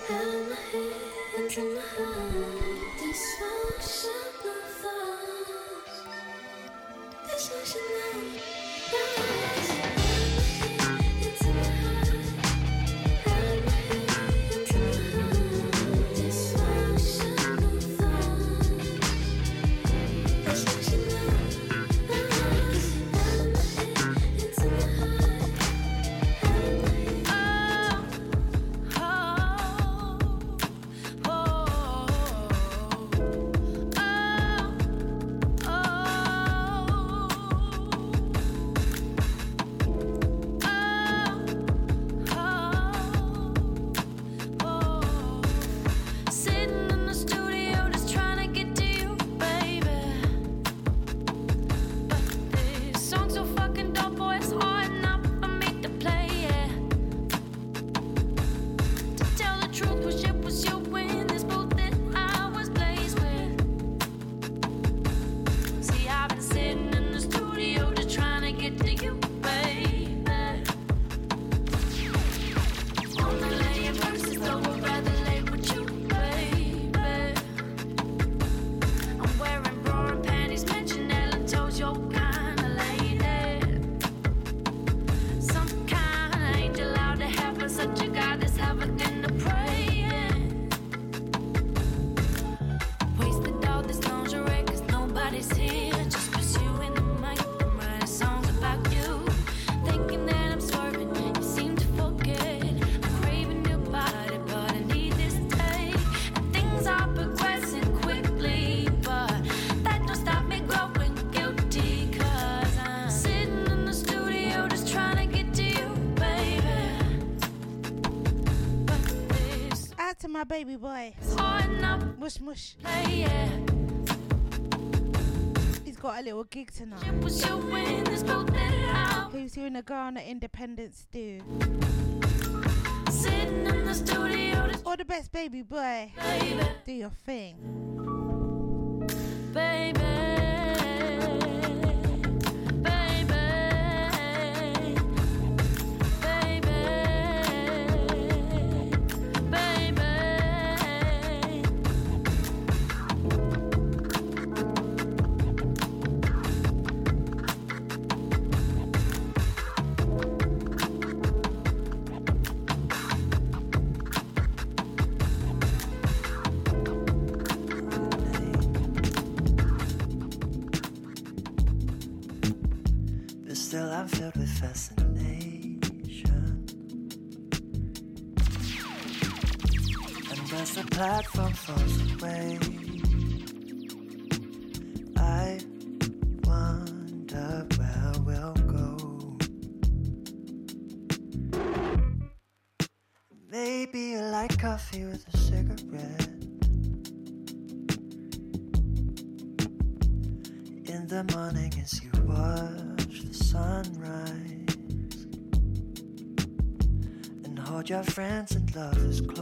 S7: baby boy. Mush mush. Hey, yeah. He's got a little gig tonight. Who's here in the Ghana Independence do? Sitting in the studio. Or the best
S1: baby boy. Baby.
S26: Do your thing. coffee with a cigarette in the morning as you watch the sunrise and hold your friends and lovers close.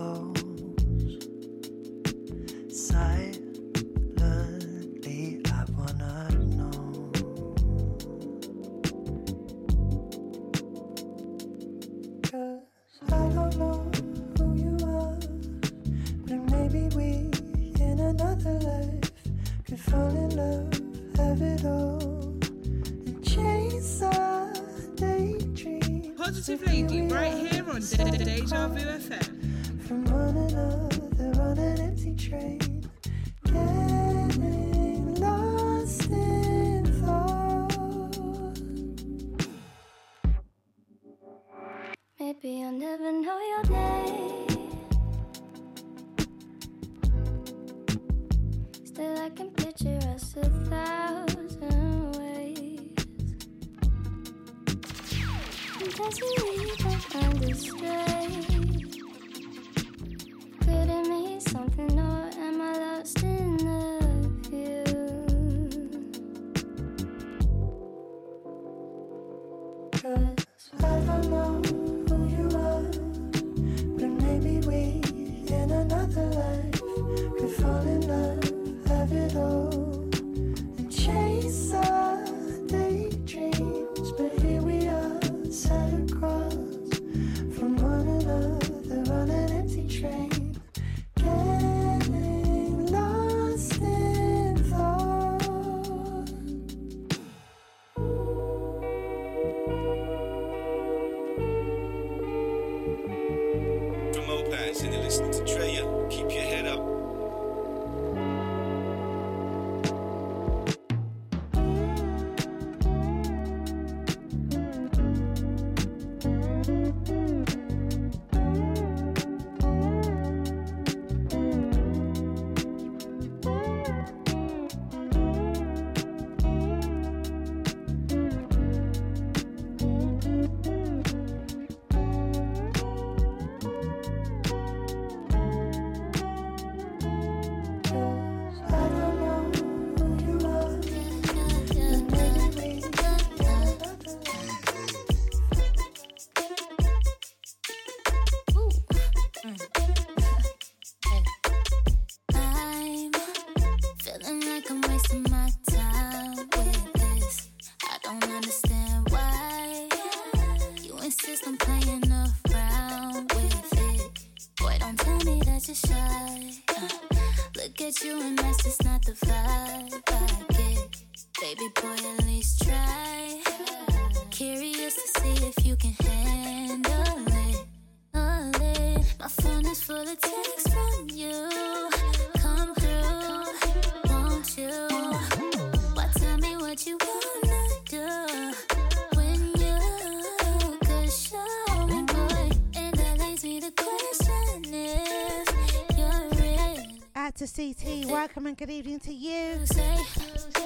S7: CT, welcome and good evening to you.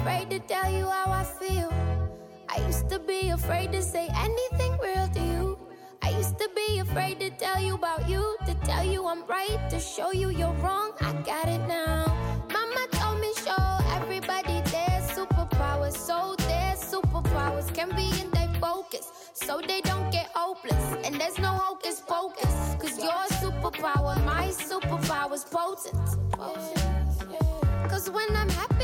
S27: afraid to tell you how I feel. I used to be afraid to say anything real to you. I used to be afraid to tell you about you, to tell you I'm right, to show you you're wrong. I got it now. Mama told me, show everybody their superpowers. So their superpowers can be in their focus, so they don't get hopeless. And there's no hocus pocus, cause your superpower, my superpower's potent. Cause when I'm happy,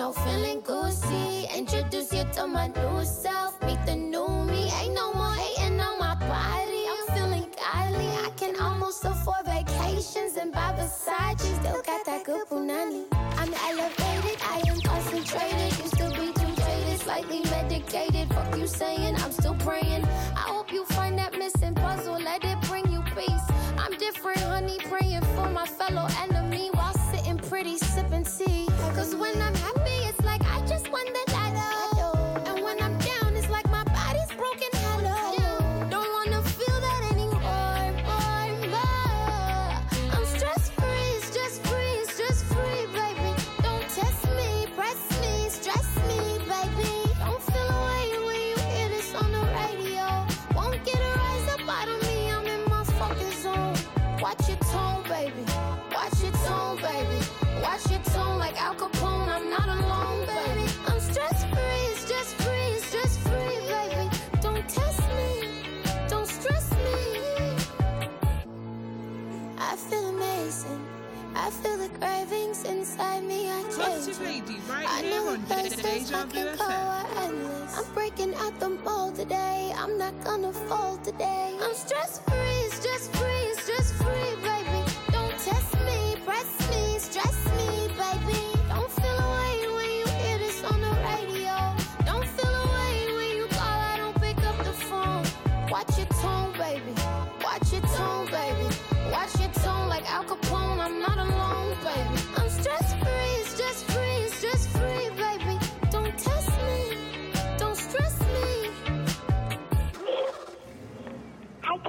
S27: know, feeling goosey. Introduce you to my new self. Meet the new me. Ain't no more hating on my body. I'm feeling godly. I can almost afford vacations and buy Versace. Still got that good punani. I'm elevated. I am concentrated. Used to be too jaded, slightly medicated. Fuck you saying, I'm still praying. I hope you find that missing puzzle. Let it bring you peace. I'm different, honey. Praying for my fellow enemy. I feel the cravings inside me. I change.
S28: Right
S27: I know I can go are endless. I'm breaking out the mold today. I'm not gonna fall today. I'm stress free, stress free.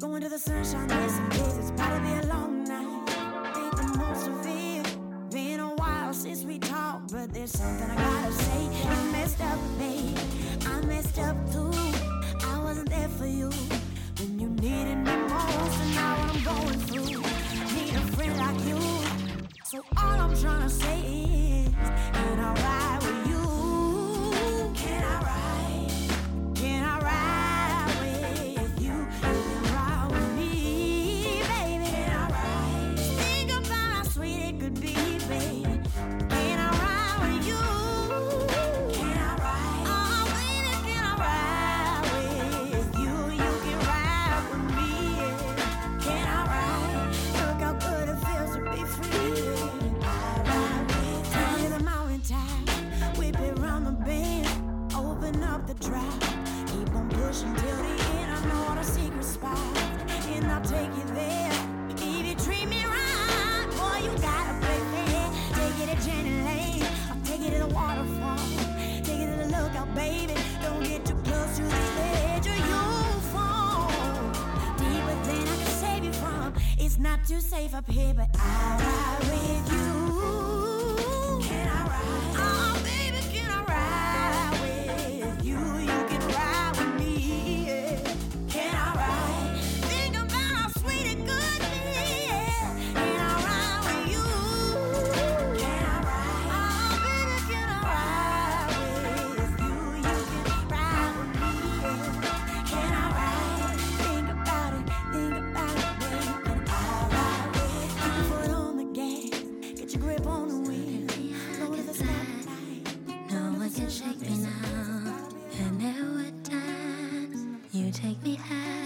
S29: Going to the sunshine, there's some days it's about to be a long night. Make the most of it. Been a while since we talked, but there's something I gotta say. I messed up, babe. I
S5: messed up too. I wasn't there for you when you needed me
S30: most, and
S7: now what I'm going through. Need a friend like you. So all I'm trying to say is, and alright. too safe up here, but I. 你
S5: 好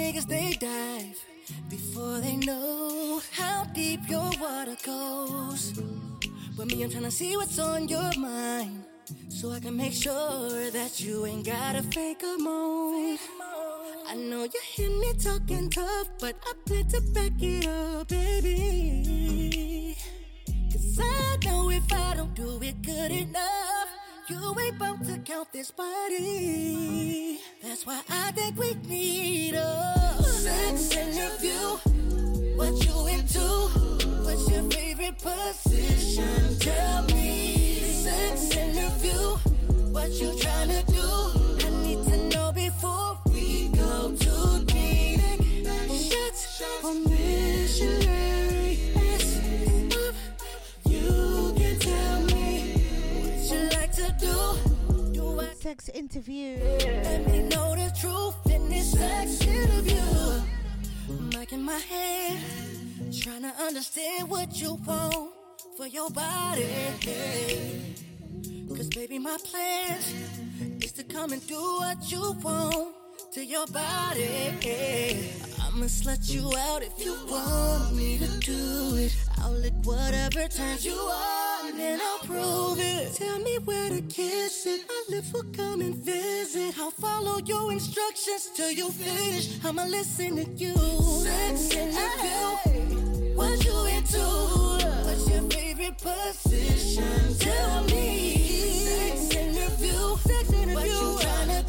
S5: niggas they dive before they know how deep your water goes. But me, I'm trying to see what's on your mind so I can make sure that you ain't got a fake a moan. I know you hear me talking tough, but I plan to back it up.
S30: Count this body. That's why I think we need a sex interview. What you into? What's your favorite position? Tell me. Sex interview. What you tryna do? I need to know before we go too deep. Shots for missionary.
S1: Sex interview.
S30: let me know the truth in this sex interview? Mic in my trying to understand what you want for your body. Cause baby, my is to come and do what you want to your body. I'ma slut you out if you want me to do it. I'll whatever turns you on, and I'll prove it. Tell me where to kiss it. My lips will come and visit. I'll follow your instructions till you finish. I'ma listen to you. Sex interview. What you into? What's your favorite position? Tell me. Sex interview. Sex interview. What you tryna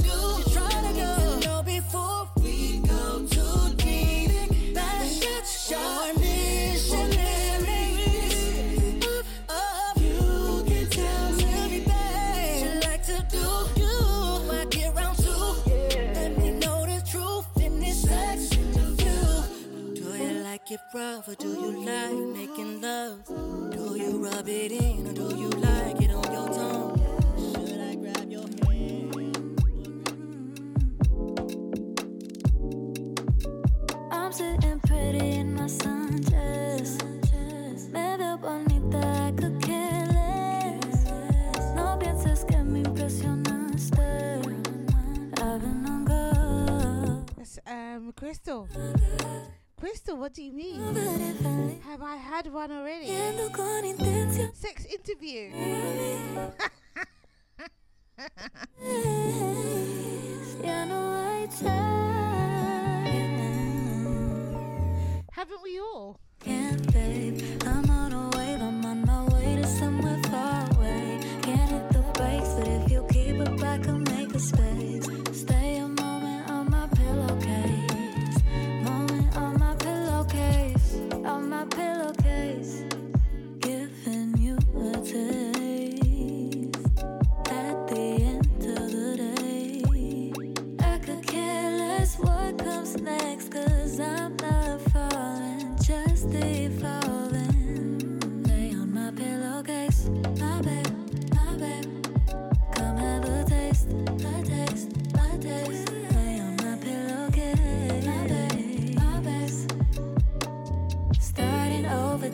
S30: it rough or do you like making love? Do you rub it in or do you like it on your tongue?
S7: I'm sitting pretty in my I could. I've
S1: um Crystal. Crystal, what do you mean? Have I had one already? Sex interview. Haven't we all?
S7: Can't, babe. I'm on a wave. I'm on my way to somewhere far away. Can't hit the brakes, but if you keep it back, I'll make a space.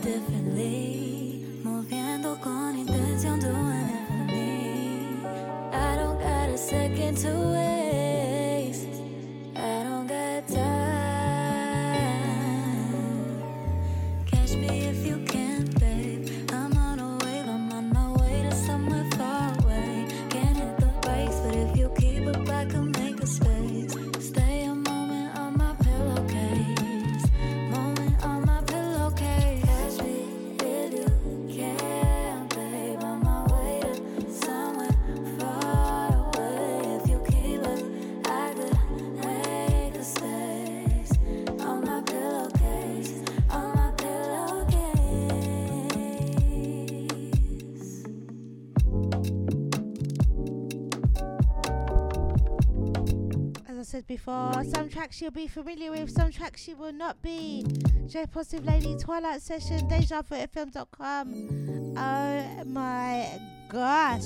S7: Differently, doing it for me. I don't got a second to waste.
S1: Said before, mm. some tracks you'll be familiar with, some tracks you will not be. J Positive Lady, Twilight Session, Deja DejaVuFM.com. Oh my gosh.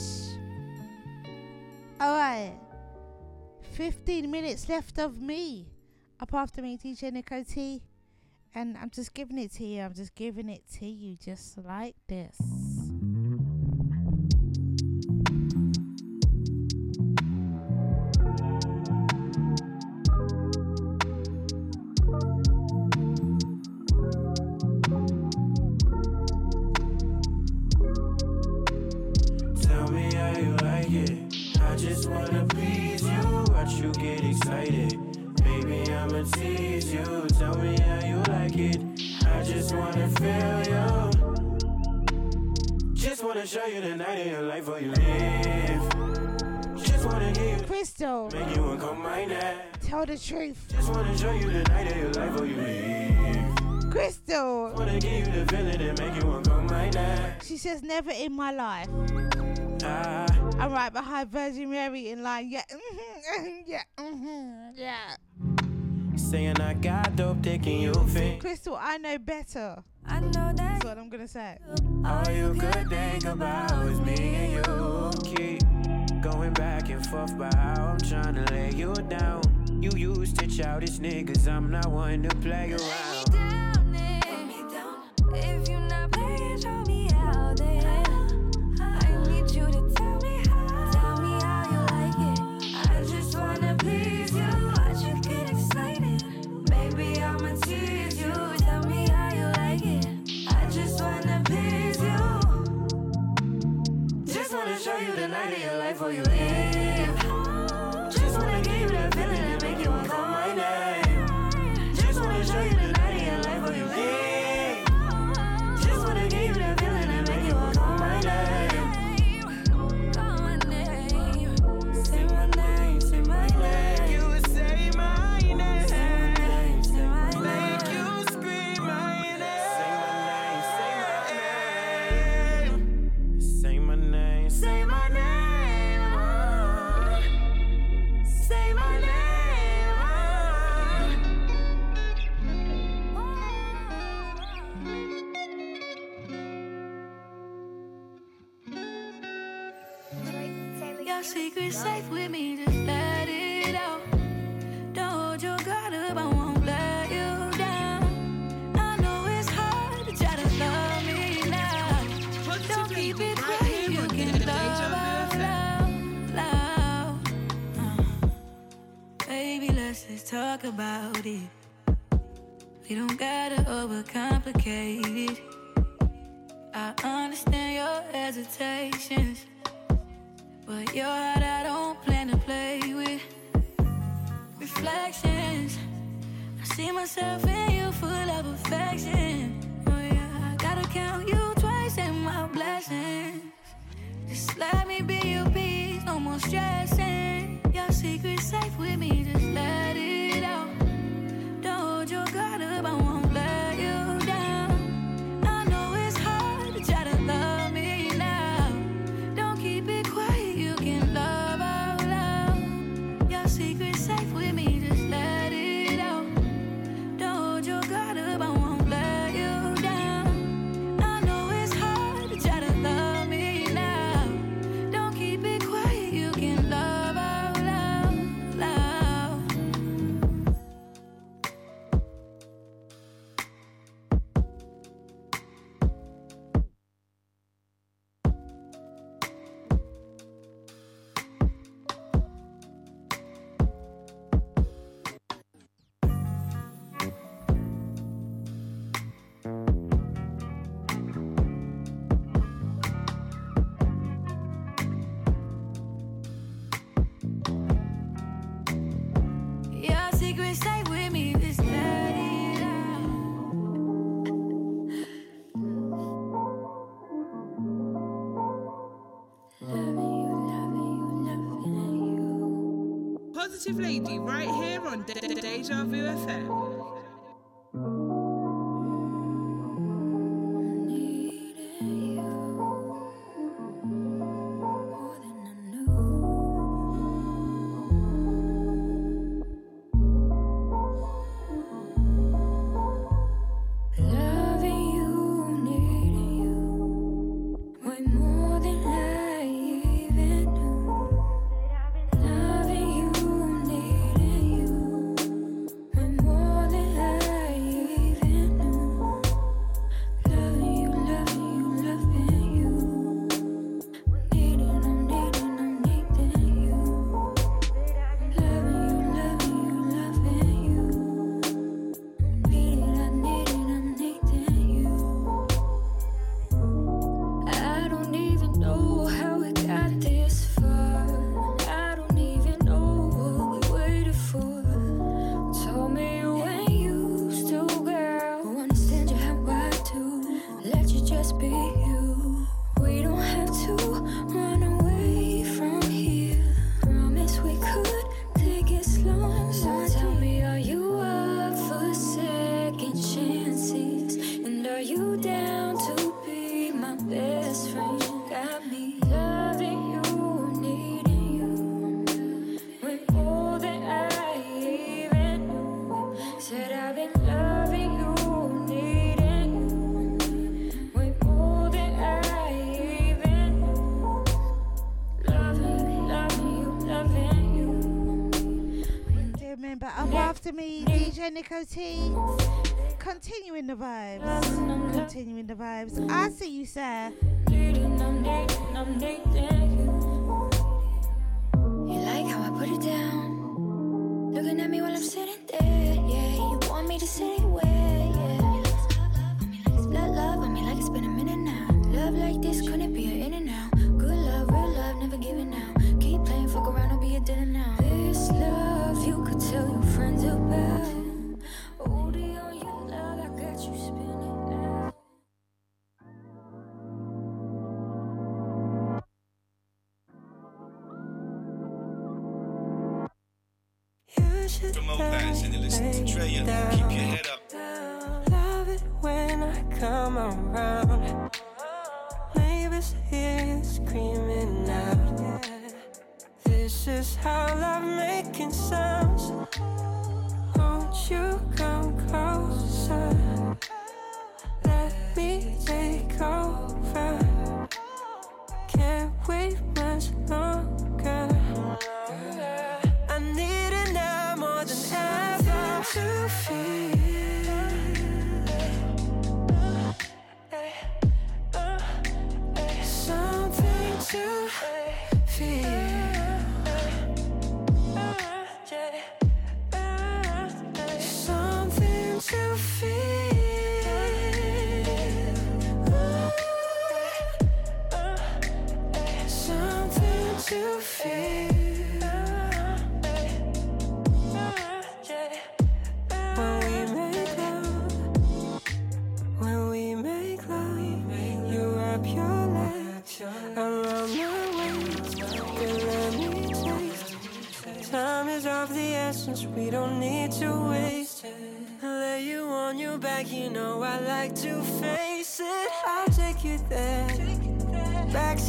S1: Alright. 15 minutes left of me. Up after me, DJ Nico T. And I'm just giving it to you. I'm just giving it to you just like this.
S31: It. I just wanna please you. Watch you get excited. Baby, I'ma tease you. Tell me how you like it. I just wanna feel you. Just wanna show you the night of your life where you live.
S13: wanna give you
S1: Crystal,
S13: make you come right now.
S1: tell the truth.
S13: Just wanna show you the night of your life before you leave.
S1: Crystal,
S13: Wanna give you the feeling that make you wanna come right now.
S1: she says never in my life. I'm right behind Virgin Mary in line. Yeah, mhm, [laughs] yeah, mhm, yeah.
S13: saying I got dope, taking you think.
S1: Crystal, I know better.
S28: I know that
S1: That's what I'm gonna say.
S13: All you could think about is me and you. Keep going back and forth about how I'm trying to lay you down. You used to childish niggas, I'm not one to play around. Night of life before you leave.
S28: Secret safe with me, just let it out. Don't hold your guard up, I won't let you down. I know it's hard to try to love me now. Don't keep it quiet, you can love out loud, loud. Uh, Baby, let's just talk about it. We don't gotta overcomplicate it. I understand your hesitations. But your heart I don't plan to play with. Reflections. I see myself in you full of affection. Oh yeah, I gotta count you twice in my blessings. Just let me be your peace, no more stressing. Your secret's safe with me, just let it
S32: Positive Lady right here on De- Deja Vu FM.
S13: Coty. Continuing the vibes. Continuing the vibes. I see you, sir.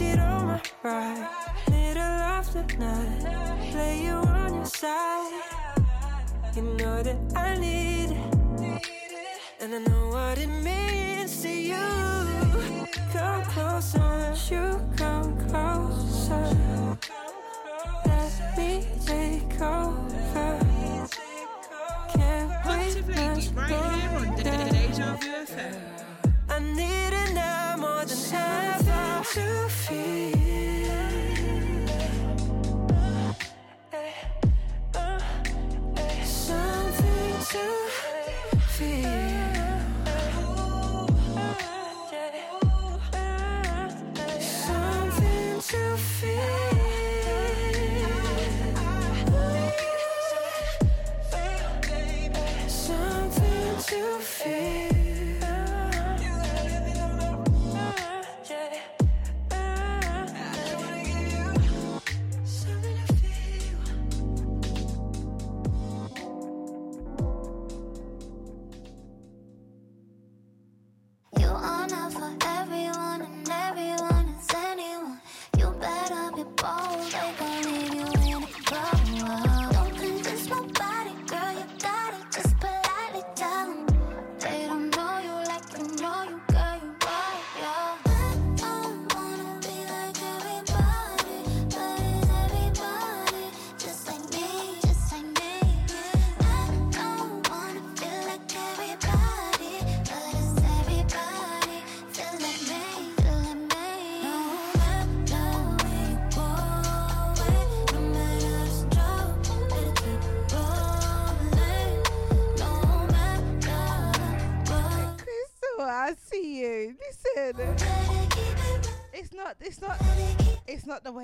S33: seat on
S7: my right. Middle of the night, lay you on your side. You know that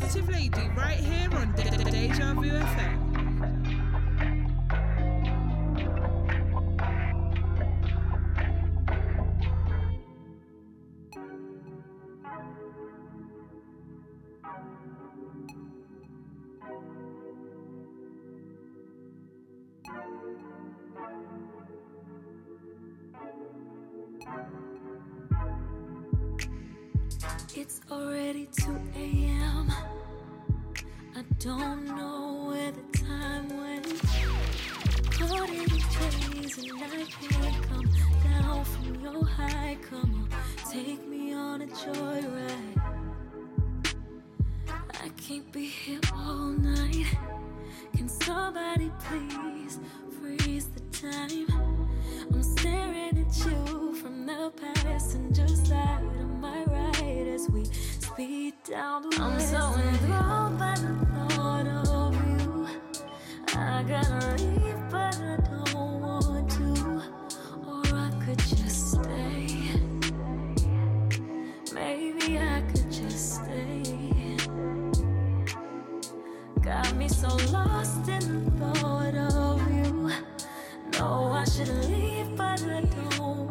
S34: Positive Lady right here on De- De- Deja Vu FM.
S35: It's
S7: already 2 a.m. Don't know where the time went. Caught in the days and I can't come down from your high. Come on, take me on a joyride. I can't be here all night. Can somebody please freeze the time? I'm staring at you from the passenger side of my right as we speed down the I'm so enthralled by the thought of you. I gotta leave, but I don't want to. Or I could just stay. Maybe I could just stay. Got me so lost in the thought of you. No, I should leave, but I don't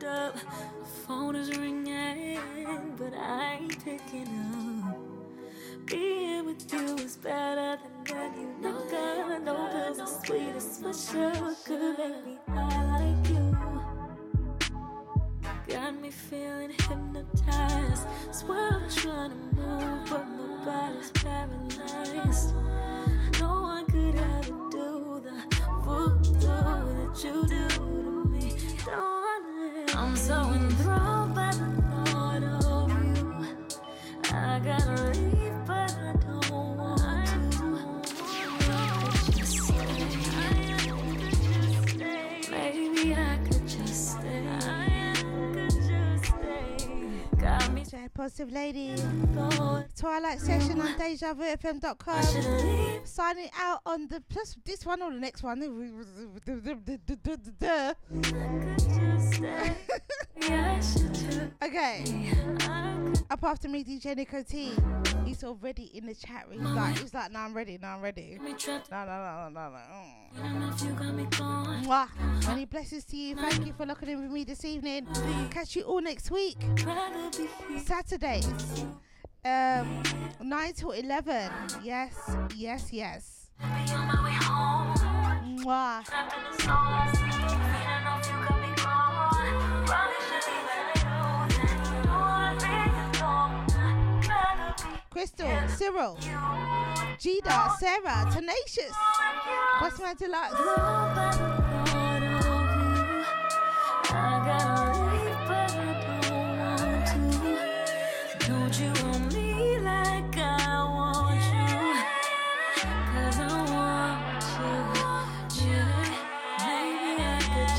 S7: crept up. My phone is ringing, but I ain't picking up. Being with you is better than that. You know, God, no pills are sweetest for sure. Could make me high like you. Got me feeling hypnotized. Swear I'm trying to move, but my body's paralyzed. No one could ever do the voodoo that you do so enthralled by the thought of you. I gotta leave,
S1: Positive Lady. Twilight session on DejaVuFM.com. Signing out on the plus this one or the next one. [laughs] okay. Up after me, DJ Nico T. He's already in the chat room. Like he's like, no, I'm ready. No, I'm ready. No, no, no, no, no, no. Mwah. Many blessings to you. Thank you for looking in with me this evening. Catch you all next week. Saturdays. Um, 9 to 11. Yes, yes, yes. Mwah. Crystal, Cyril, Jida, Sarah, Tenacious, What's My Deluxe. Nobody,